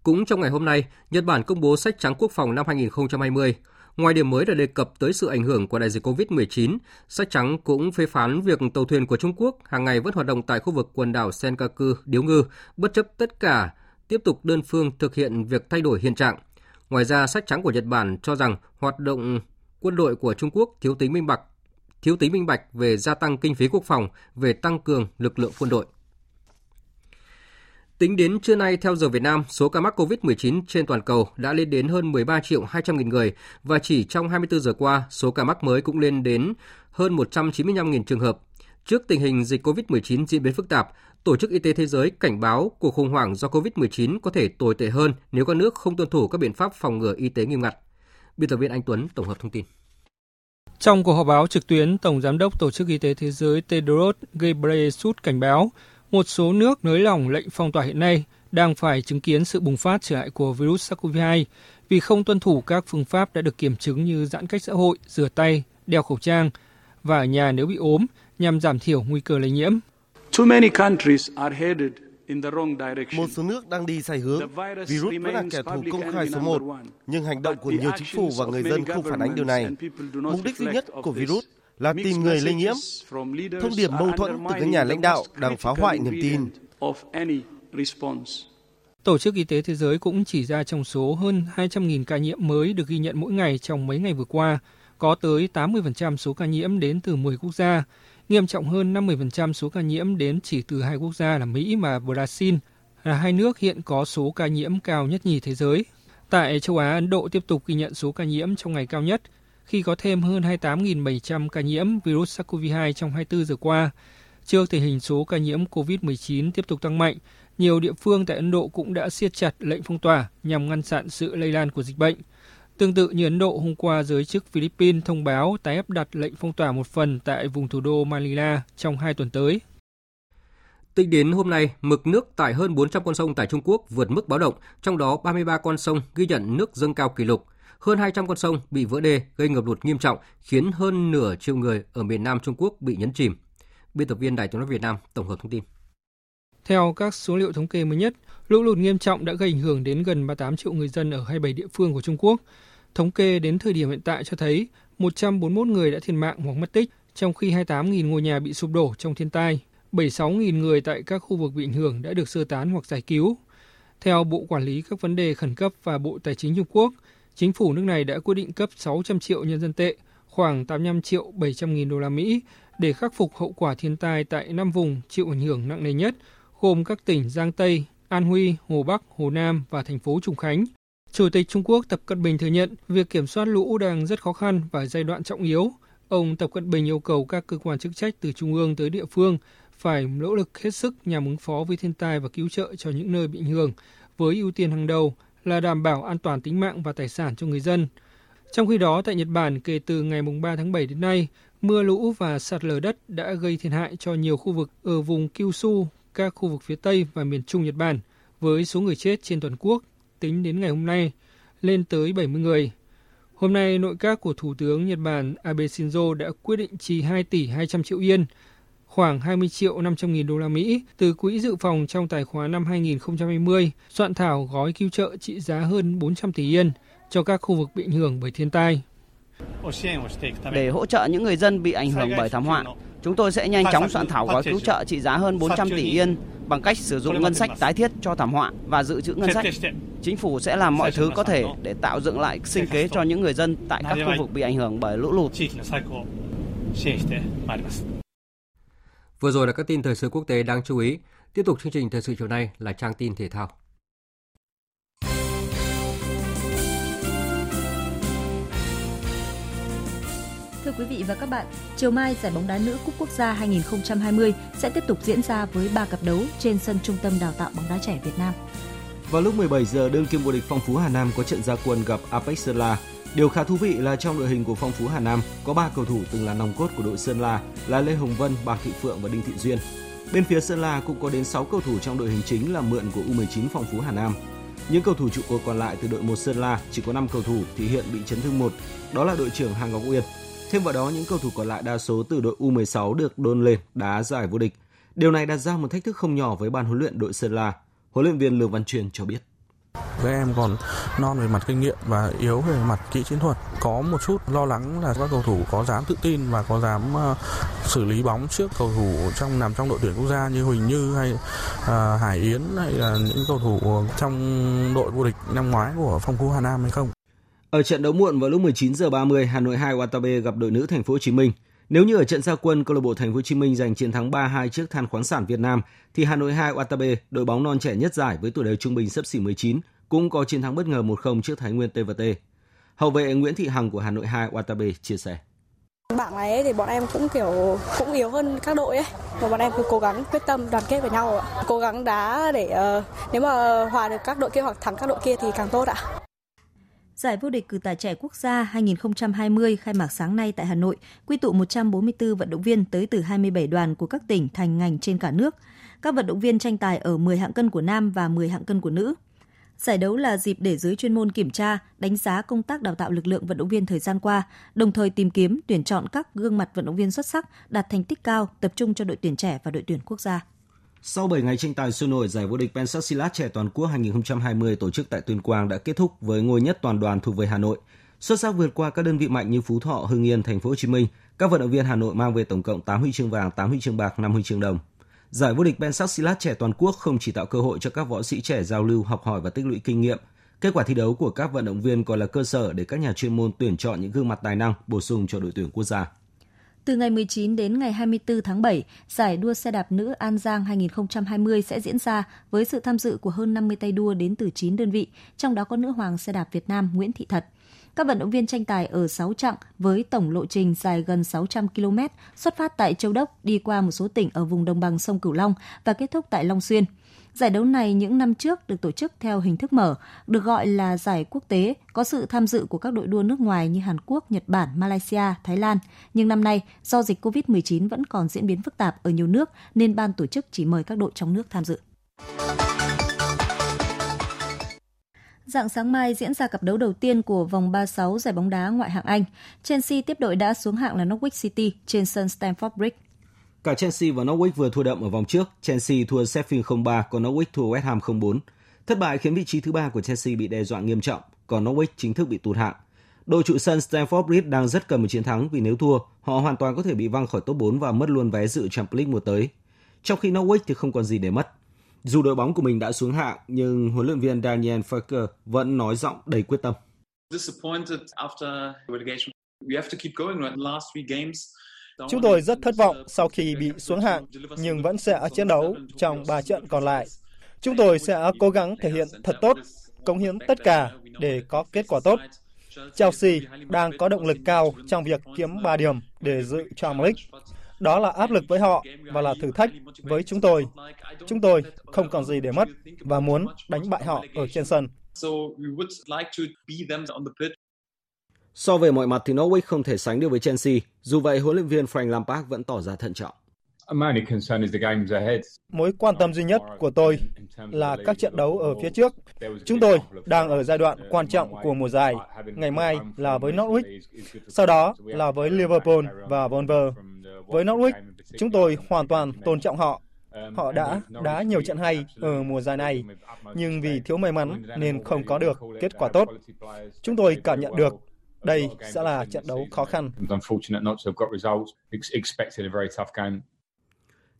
Cũng trong ngày hôm nay, Nhật Bản công bố sách trắng quốc phòng năm 2020. Ngoài điểm mới là đề cập tới sự ảnh hưởng của đại dịch COVID-19, sách trắng cũng phê phán việc tàu thuyền của Trung Quốc hàng ngày vẫn hoạt động tại khu vực quần đảo Senkaku, Điếu Ngư, bất chấp tất cả tiếp tục đơn phương thực hiện việc thay đổi hiện trạng. Ngoài ra, sách trắng của Nhật Bản cho rằng hoạt động quân đội của Trung Quốc thiếu tính minh bạch, thiếu tính minh bạch về gia tăng kinh phí quốc phòng, về tăng cường lực lượng quân đội. Tính đến trưa nay theo giờ Việt Nam, số ca mắc COVID-19 trên toàn cầu đã lên đến hơn 13 triệu 200 nghìn người và chỉ trong 24 giờ qua, số ca mắc mới cũng lên đến hơn 195 nghìn trường hợp. Trước tình hình dịch COVID-19 diễn biến phức tạp, Tổ chức Y tế Thế giới cảnh báo cuộc khủng hoảng do COVID-19 có thể tồi tệ hơn nếu các nước không tuân thủ các biện pháp phòng ngừa y tế nghiêm ngặt. Biên tập viên Anh Tuấn tổng hợp thông tin. Trong cuộc họp báo trực tuyến, Tổng Giám đốc Tổ chức Y tế Thế giới Tedros Ghebreyesus cảnh báo một số nước nới lỏng lệnh phong tỏa hiện nay đang phải chứng kiến sự bùng phát trở lại của virus SARS-CoV-2 vì không tuân thủ các phương pháp đã được kiểm chứng như giãn cách xã hội, rửa tay, đeo khẩu trang và ở nhà nếu bị ốm nhằm giảm thiểu nguy cơ lây nhiễm. Một số nước đang đi sai hướng. Virus vẫn là kẻ thù công khai số một, nhưng hành động của nhiều chính phủ và người dân không phản ánh điều này. Mục đích duy nhất của virus là tìm người lây nhiễm. Thông điệp mâu thuẫn từ các nhà lãnh đạo đang phá hoại niềm tin. Tổ chức Y tế Thế giới cũng chỉ ra trong số hơn 200.000 ca nhiễm mới được ghi nhận mỗi ngày trong mấy ngày vừa qua, có tới 80% số ca nhiễm đến từ 10 quốc gia, nghiêm trọng hơn 50% số ca nhiễm đến chỉ từ hai quốc gia là Mỹ và Brazil, là hai nước hiện có số ca nhiễm cao nhất nhì thế giới. Tại châu Á, Ấn Độ tiếp tục ghi nhận số ca nhiễm trong ngày cao nhất – khi có thêm hơn 28.700 ca nhiễm virus SARS-CoV-2 trong 24 giờ qua. Trước tình hình số ca nhiễm COVID-19 tiếp tục tăng mạnh, nhiều địa phương tại Ấn Độ cũng đã siết chặt lệnh phong tỏa nhằm ngăn chặn sự lây lan của dịch bệnh. Tương tự như Ấn Độ, hôm qua giới chức Philippines thông báo tái áp đặt lệnh phong tỏa một phần tại vùng thủ đô Manila trong hai tuần tới. Tính đến hôm nay, mực nước tại hơn 400 con sông tại Trung Quốc vượt mức báo động, trong đó 33 con sông ghi nhận nước dâng cao kỷ lục – hơn 200 con sông bị vỡ đê gây ngập lụt nghiêm trọng, khiến hơn nửa triệu người ở miền Nam Trung Quốc bị nhấn chìm. Biên tập viên Đài tiếng nói Việt Nam tổng hợp thông tin. Theo các số liệu thống kê mới nhất, lũ lụt nghiêm trọng đã gây ảnh hưởng đến gần 38 triệu người dân ở 27 địa phương của Trung Quốc. Thống kê đến thời điểm hiện tại cho thấy 141 người đã thiệt mạng hoặc mất tích, trong khi 28.000 ngôi nhà bị sụp đổ trong thiên tai. 76.000 người tại các khu vực bị ảnh hưởng đã được sơ tán hoặc giải cứu. Theo Bộ Quản lý các vấn đề khẩn cấp và Bộ Tài chính Trung Quốc, Chính phủ nước này đã quyết định cấp 600 triệu nhân dân tệ, khoảng 85 triệu 700 nghìn đô la Mỹ để khắc phục hậu quả thiên tai tại năm vùng chịu ảnh hưởng nặng nề nhất, gồm các tỉnh Giang Tây, An Huy, Hồ Bắc, Hồ Nam và thành phố Trùng Khánh. Chủ tịch Trung Quốc Tập Cận Bình thừa nhận việc kiểm soát lũ đang rất khó khăn và giai đoạn trọng yếu. Ông Tập Cận Bình yêu cầu các cơ quan chức trách từ trung ương tới địa phương phải nỗ lực hết sức nhằm ứng phó với thiên tai và cứu trợ cho những nơi bị ảnh hưởng, với ưu tiên hàng đầu là đảm bảo an toàn tính mạng và tài sản cho người dân. Trong khi đó, tại Nhật Bản, kể từ ngày 3 tháng 7 đến nay, mưa lũ và sạt lở đất đã gây thiệt hại cho nhiều khu vực ở vùng Kyushu, các khu vực phía Tây và miền Trung Nhật Bản, với số người chết trên toàn quốc tính đến ngày hôm nay lên tới 70 người. Hôm nay, nội các của Thủ tướng Nhật Bản Abe Shinzo đã quyết định chi 2 tỷ 200 triệu yên, khoảng 20 triệu 500 nghìn đô la Mỹ từ quỹ dự phòng trong tài khoá năm 2020, soạn thảo gói cứu trợ trị giá hơn 400 tỷ yên cho các khu vực bị ảnh hưởng bởi thiên tai. Để hỗ trợ những người dân bị ảnh hưởng bởi thảm họa, chúng tôi sẽ nhanh chóng soạn thảo gói cứu trợ trị giá hơn 400 tỷ yên bằng cách sử dụng ngân sách tái thiết cho thảm họa và dự trữ ngân sách. Chính phủ sẽ làm mọi thứ có thể để tạo dựng lại sinh kế cho những người dân tại các khu vực bị ảnh hưởng bởi lũ lụt. Vừa rồi là các tin thời sự quốc tế đáng chú ý. Tiếp tục chương trình thời sự chiều nay là trang tin thể thao. Thưa quý vị và các bạn, chiều mai giải bóng đá nữ Cúp Quốc gia 2020 sẽ tiếp tục diễn ra với 3 cặp đấu trên sân Trung tâm Đào tạo bóng đá trẻ Việt Nam. Vào lúc 17 giờ, đương kim vô địch Phong Phú Hà Nam có trận gia quân gặp Apex Sơn La. Điều khá thú vị là trong đội hình của Phong Phú Hà Nam có 3 cầu thủ từng là nòng cốt của đội Sơn La là Lê Hồng Vân, Bạc Thị Phượng và Đinh Thị Duyên. Bên phía Sơn La cũng có đến 6 cầu thủ trong đội hình chính là mượn của U19 Phong Phú Hà Nam. Những cầu thủ trụ cột còn lại từ đội 1 Sơn La chỉ có 5 cầu thủ thì hiện bị chấn thương một, đó là đội trưởng Hàng Ngọc Uyên, Thêm vào đó, những cầu thủ còn lại đa số từ đội U16 được đôn lên đá giải vô địch. Điều này đặt ra một thách thức không nhỏ với ban huấn luyện đội Sơn La. Huấn luyện viên Lương Văn Truyền cho biết. Các em còn non về mặt kinh nghiệm và yếu về mặt kỹ chiến thuật. Có một chút lo lắng là các cầu thủ có dám tự tin và có dám uh, xử lý bóng trước cầu thủ trong nằm trong đội tuyển quốc gia như Huỳnh Như hay uh, Hải Yến hay là những cầu thủ trong đội vô địch năm ngoái của Phong Phú Hà Nam hay không. Ở trận đấu muộn vào lúc 19 giờ 30, Hà Nội 2 Watabe gặp đội nữ Thành phố Hồ Chí Minh. Nếu như ở trận gia quân, câu lạc bộ Thành phố Hồ Chí Minh giành chiến thắng 3-2 trước Than khoáng sản Việt Nam, thì Hà Nội 2 Watabe, đội bóng non trẻ nhất giải với tuổi đời trung bình sấp xỉ 19, cũng có chiến thắng bất ngờ 1-0 trước Thái Nguyên TVT. Hậu vệ Nguyễn Thị Hằng của Hà Nội 2 Watabe chia sẻ. Bảng này thì bọn em cũng kiểu cũng yếu hơn các đội ấy. mà bọn em cứ cố gắng quyết tâm đoàn kết với nhau. Cố gắng đá để uh, nếu mà hòa được các đội kia hoặc thắng các đội kia thì càng tốt ạ. Giải vô địch cử tài trẻ quốc gia 2020 khai mạc sáng nay tại Hà Nội, quy tụ 144 vận động viên tới từ 27 đoàn của các tỉnh, thành, ngành trên cả nước. Các vận động viên tranh tài ở 10 hạng cân của nam và 10 hạng cân của nữ. Giải đấu là dịp để giới chuyên môn kiểm tra, đánh giá công tác đào tạo lực lượng vận động viên thời gian qua, đồng thời tìm kiếm, tuyển chọn các gương mặt vận động viên xuất sắc, đạt thành tích cao, tập trung cho đội tuyển trẻ và đội tuyển quốc gia. Sau 7 ngày tranh tài sôi nổi, giải vô địch Pencastilat trẻ toàn quốc 2020 tổ chức tại Tuyên Quang đã kết thúc với ngôi nhất toàn đoàn thuộc về Hà Nội. Xuất sắc vượt qua các đơn vị mạnh như Phú Thọ, Hưng Yên, Thành phố Hồ Chí Minh, các vận động viên Hà Nội mang về tổng cộng 8 huy chương vàng, 8 huy chương bạc, 5 huy chương đồng. Giải vô địch Pencastilat trẻ toàn quốc không chỉ tạo cơ hội cho các võ sĩ trẻ giao lưu, học hỏi và tích lũy kinh nghiệm. Kết quả thi đấu của các vận động viên còn là cơ sở để các nhà chuyên môn tuyển chọn những gương mặt tài năng bổ sung cho đội tuyển quốc gia. Từ ngày 19 đến ngày 24 tháng 7, giải đua xe đạp nữ An Giang 2020 sẽ diễn ra với sự tham dự của hơn 50 tay đua đến từ 9 đơn vị, trong đó có nữ hoàng xe đạp Việt Nam Nguyễn Thị Thật. Các vận động viên tranh tài ở 6 chặng với tổng lộ trình dài gần 600 km, xuất phát tại Châu Đốc, đi qua một số tỉnh ở vùng đồng bằng sông Cửu Long và kết thúc tại Long Xuyên. Giải đấu này những năm trước được tổ chức theo hình thức mở, được gọi là giải quốc tế, có sự tham dự của các đội đua nước ngoài như Hàn Quốc, Nhật Bản, Malaysia, Thái Lan. Nhưng năm nay, do dịch COVID-19 vẫn còn diễn biến phức tạp ở nhiều nước, nên ban tổ chức chỉ mời các đội trong nước tham dự. Dạng sáng mai diễn ra cặp đấu đầu tiên của vòng 36 giải bóng đá ngoại hạng Anh. Chelsea tiếp đội đã xuống hạng là Norwich City trên sân Stamford Bridge. Cả Chelsea và Norwich vừa thua đậm ở vòng trước. Chelsea thua Sheffield 0-3, còn Norwich thua West Ham 0-4. Thất bại khiến vị trí thứ ba của Chelsea bị đe dọa nghiêm trọng, còn Norwich chính thức bị tụt hạng. Đội trụ sân Stamford Bridge đang rất cần một chiến thắng vì nếu thua, họ hoàn toàn có thể bị văng khỏi top 4 và mất luôn vé dự Champions League mùa tới. Trong khi Norwich thì không còn gì để mất. Dù đội bóng của mình đã xuống hạng, nhưng huấn luyện viên Daniel Farker vẫn nói giọng đầy quyết tâm. Chúng tôi rất thất vọng sau khi bị xuống hạng, nhưng vẫn sẽ chiến đấu trong 3 trận còn lại. Chúng tôi sẽ cố gắng thể hiện thật tốt, cống hiến tất cả để có kết quả tốt. Chelsea đang có động lực cao trong việc kiếm 3 điểm để dự Champions League. Đó là áp lực với họ và là thử thách với chúng tôi. Chúng tôi không còn gì để mất và muốn đánh bại họ ở trên sân. So về mọi mặt thì Norwich không thể sánh được với Chelsea. Dù vậy, huấn luyện viên Frank Lampard vẫn tỏ ra thận trọng. Mối quan tâm duy nhất của tôi là các trận đấu ở phía trước. Chúng tôi đang ở giai đoạn quan trọng của mùa giải. Ngày mai là với Norwich, sau đó là với Liverpool và Wolver. Với Norwich, chúng tôi hoàn toàn tôn trọng họ. Họ đã đá nhiều trận hay ở mùa giải này, nhưng vì thiếu may mắn nên không có được kết quả tốt. Chúng tôi cảm nhận được đây sẽ là trận đấu khó khăn.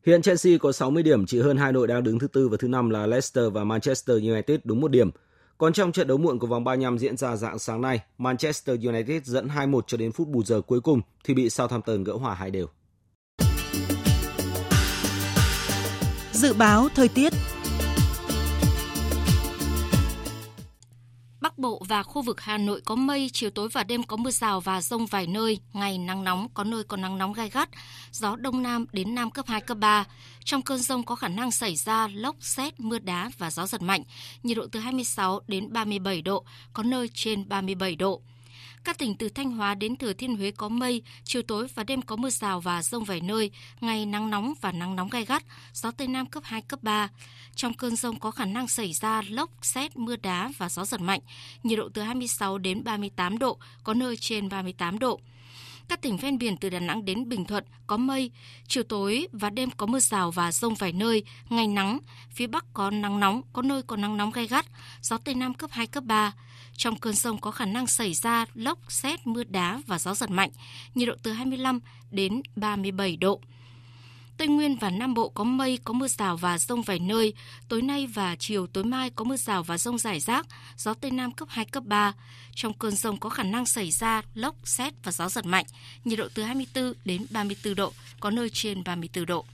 Hiện Chelsea có 60 điểm, chỉ hơn hai đội đang đứng thứ tư và thứ năm là Leicester và Manchester United đúng một điểm. Còn trong trận đấu muộn của vòng 35 diễn ra dạng sáng nay, Manchester United dẫn 2-1 cho đến phút bù giờ cuối cùng thì bị Southampton gỡ hòa hai đều. Dự báo thời tiết Bộ và khu vực Hà Nội có mây, chiều tối và đêm có mưa rào và rông vài nơi, ngày nắng nóng, có nơi có nắng nóng gai gắt, gió đông nam đến nam cấp 2, cấp 3. Trong cơn rông có khả năng xảy ra lốc, xét, mưa đá và gió giật mạnh, nhiệt độ từ 26 đến 37 độ, có nơi trên 37 độ. Các tỉnh từ Thanh Hóa đến Thừa Thiên Huế có mây, chiều tối và đêm có mưa rào và rông vài nơi, ngày nắng nóng và nắng nóng gai gắt, gió Tây Nam cấp 2, cấp 3. Trong cơn rông có khả năng xảy ra lốc, xét, mưa đá và gió giật mạnh, nhiệt độ từ 26 đến 38 độ, có nơi trên 38 độ. Các tỉnh ven biển từ Đà Nẵng đến Bình Thuận có mây, chiều tối và đêm có mưa rào và rông vài nơi, ngày nắng, phía Bắc có nắng nóng, có nơi có nắng nóng gai gắt, gió Tây Nam cấp 2, cấp 3. Trong cơn rông có khả năng xảy ra lốc, xét, mưa đá và gió giật mạnh, nhiệt độ từ 25 đến 37 độ. Tây Nguyên và Nam Bộ có mây, có mưa rào và rông vài nơi. Tối nay và chiều tối mai có mưa rào và rông rải rác, gió Tây Nam cấp 2, cấp 3. Trong cơn rông có khả năng xảy ra lốc, xét và gió giật mạnh, nhiệt độ từ 24 đến 34 độ, có nơi trên 34 độ.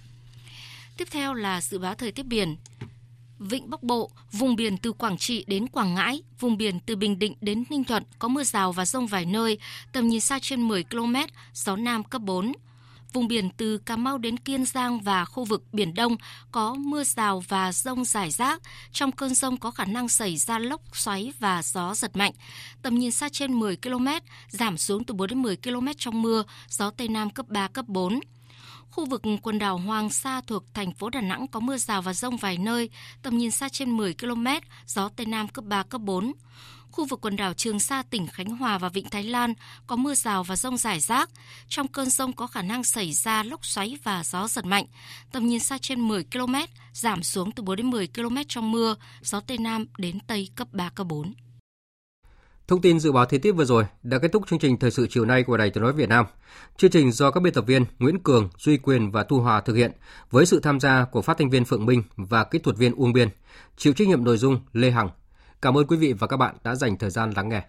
Tiếp theo là dự báo thời tiết biển. Vịnh Bắc Bộ, vùng biển từ Quảng Trị đến Quảng Ngãi, vùng biển từ Bình Định đến Ninh Thuận có mưa rào và rông vài nơi, tầm nhìn xa trên 10 km, gió Nam cấp 4. Vùng biển từ Cà Mau đến Kiên Giang và khu vực Biển Đông có mưa rào và rông rải rác. Trong cơn rông có khả năng xảy ra lốc xoáy và gió giật mạnh. Tầm nhìn xa trên 10 km, giảm xuống từ 4 đến 10 km trong mưa, gió Tây Nam cấp 3, cấp 4. Khu vực quần đảo Hoàng Sa thuộc thành phố Đà Nẵng có mưa rào và rông vài nơi, tầm nhìn xa trên 10 km, gió Tây Nam cấp 3, cấp 4. Khu vực quần đảo Trường Sa, tỉnh Khánh Hòa và Vịnh Thái Lan có mưa rào và rông rải rác. Trong cơn rông có khả năng xảy ra lốc xoáy và gió giật mạnh. Tầm nhìn xa trên 10 km, giảm xuống từ 4 đến 10 km trong mưa, gió Tây Nam đến Tây cấp 3, cấp 4. Thông tin dự báo thời tiết vừa rồi đã kết thúc chương trình thời sự chiều nay của Đài Tiếng nói Việt Nam. Chương trình do các biên tập viên Nguyễn Cường, Duy Quyền và Thu Hòa thực hiện với sự tham gia của phát thanh viên Phượng Minh và kỹ thuật viên Uông Biên. Chịu trách nhiệm nội dung Lê Hằng. Cảm ơn quý vị và các bạn đã dành thời gian lắng nghe.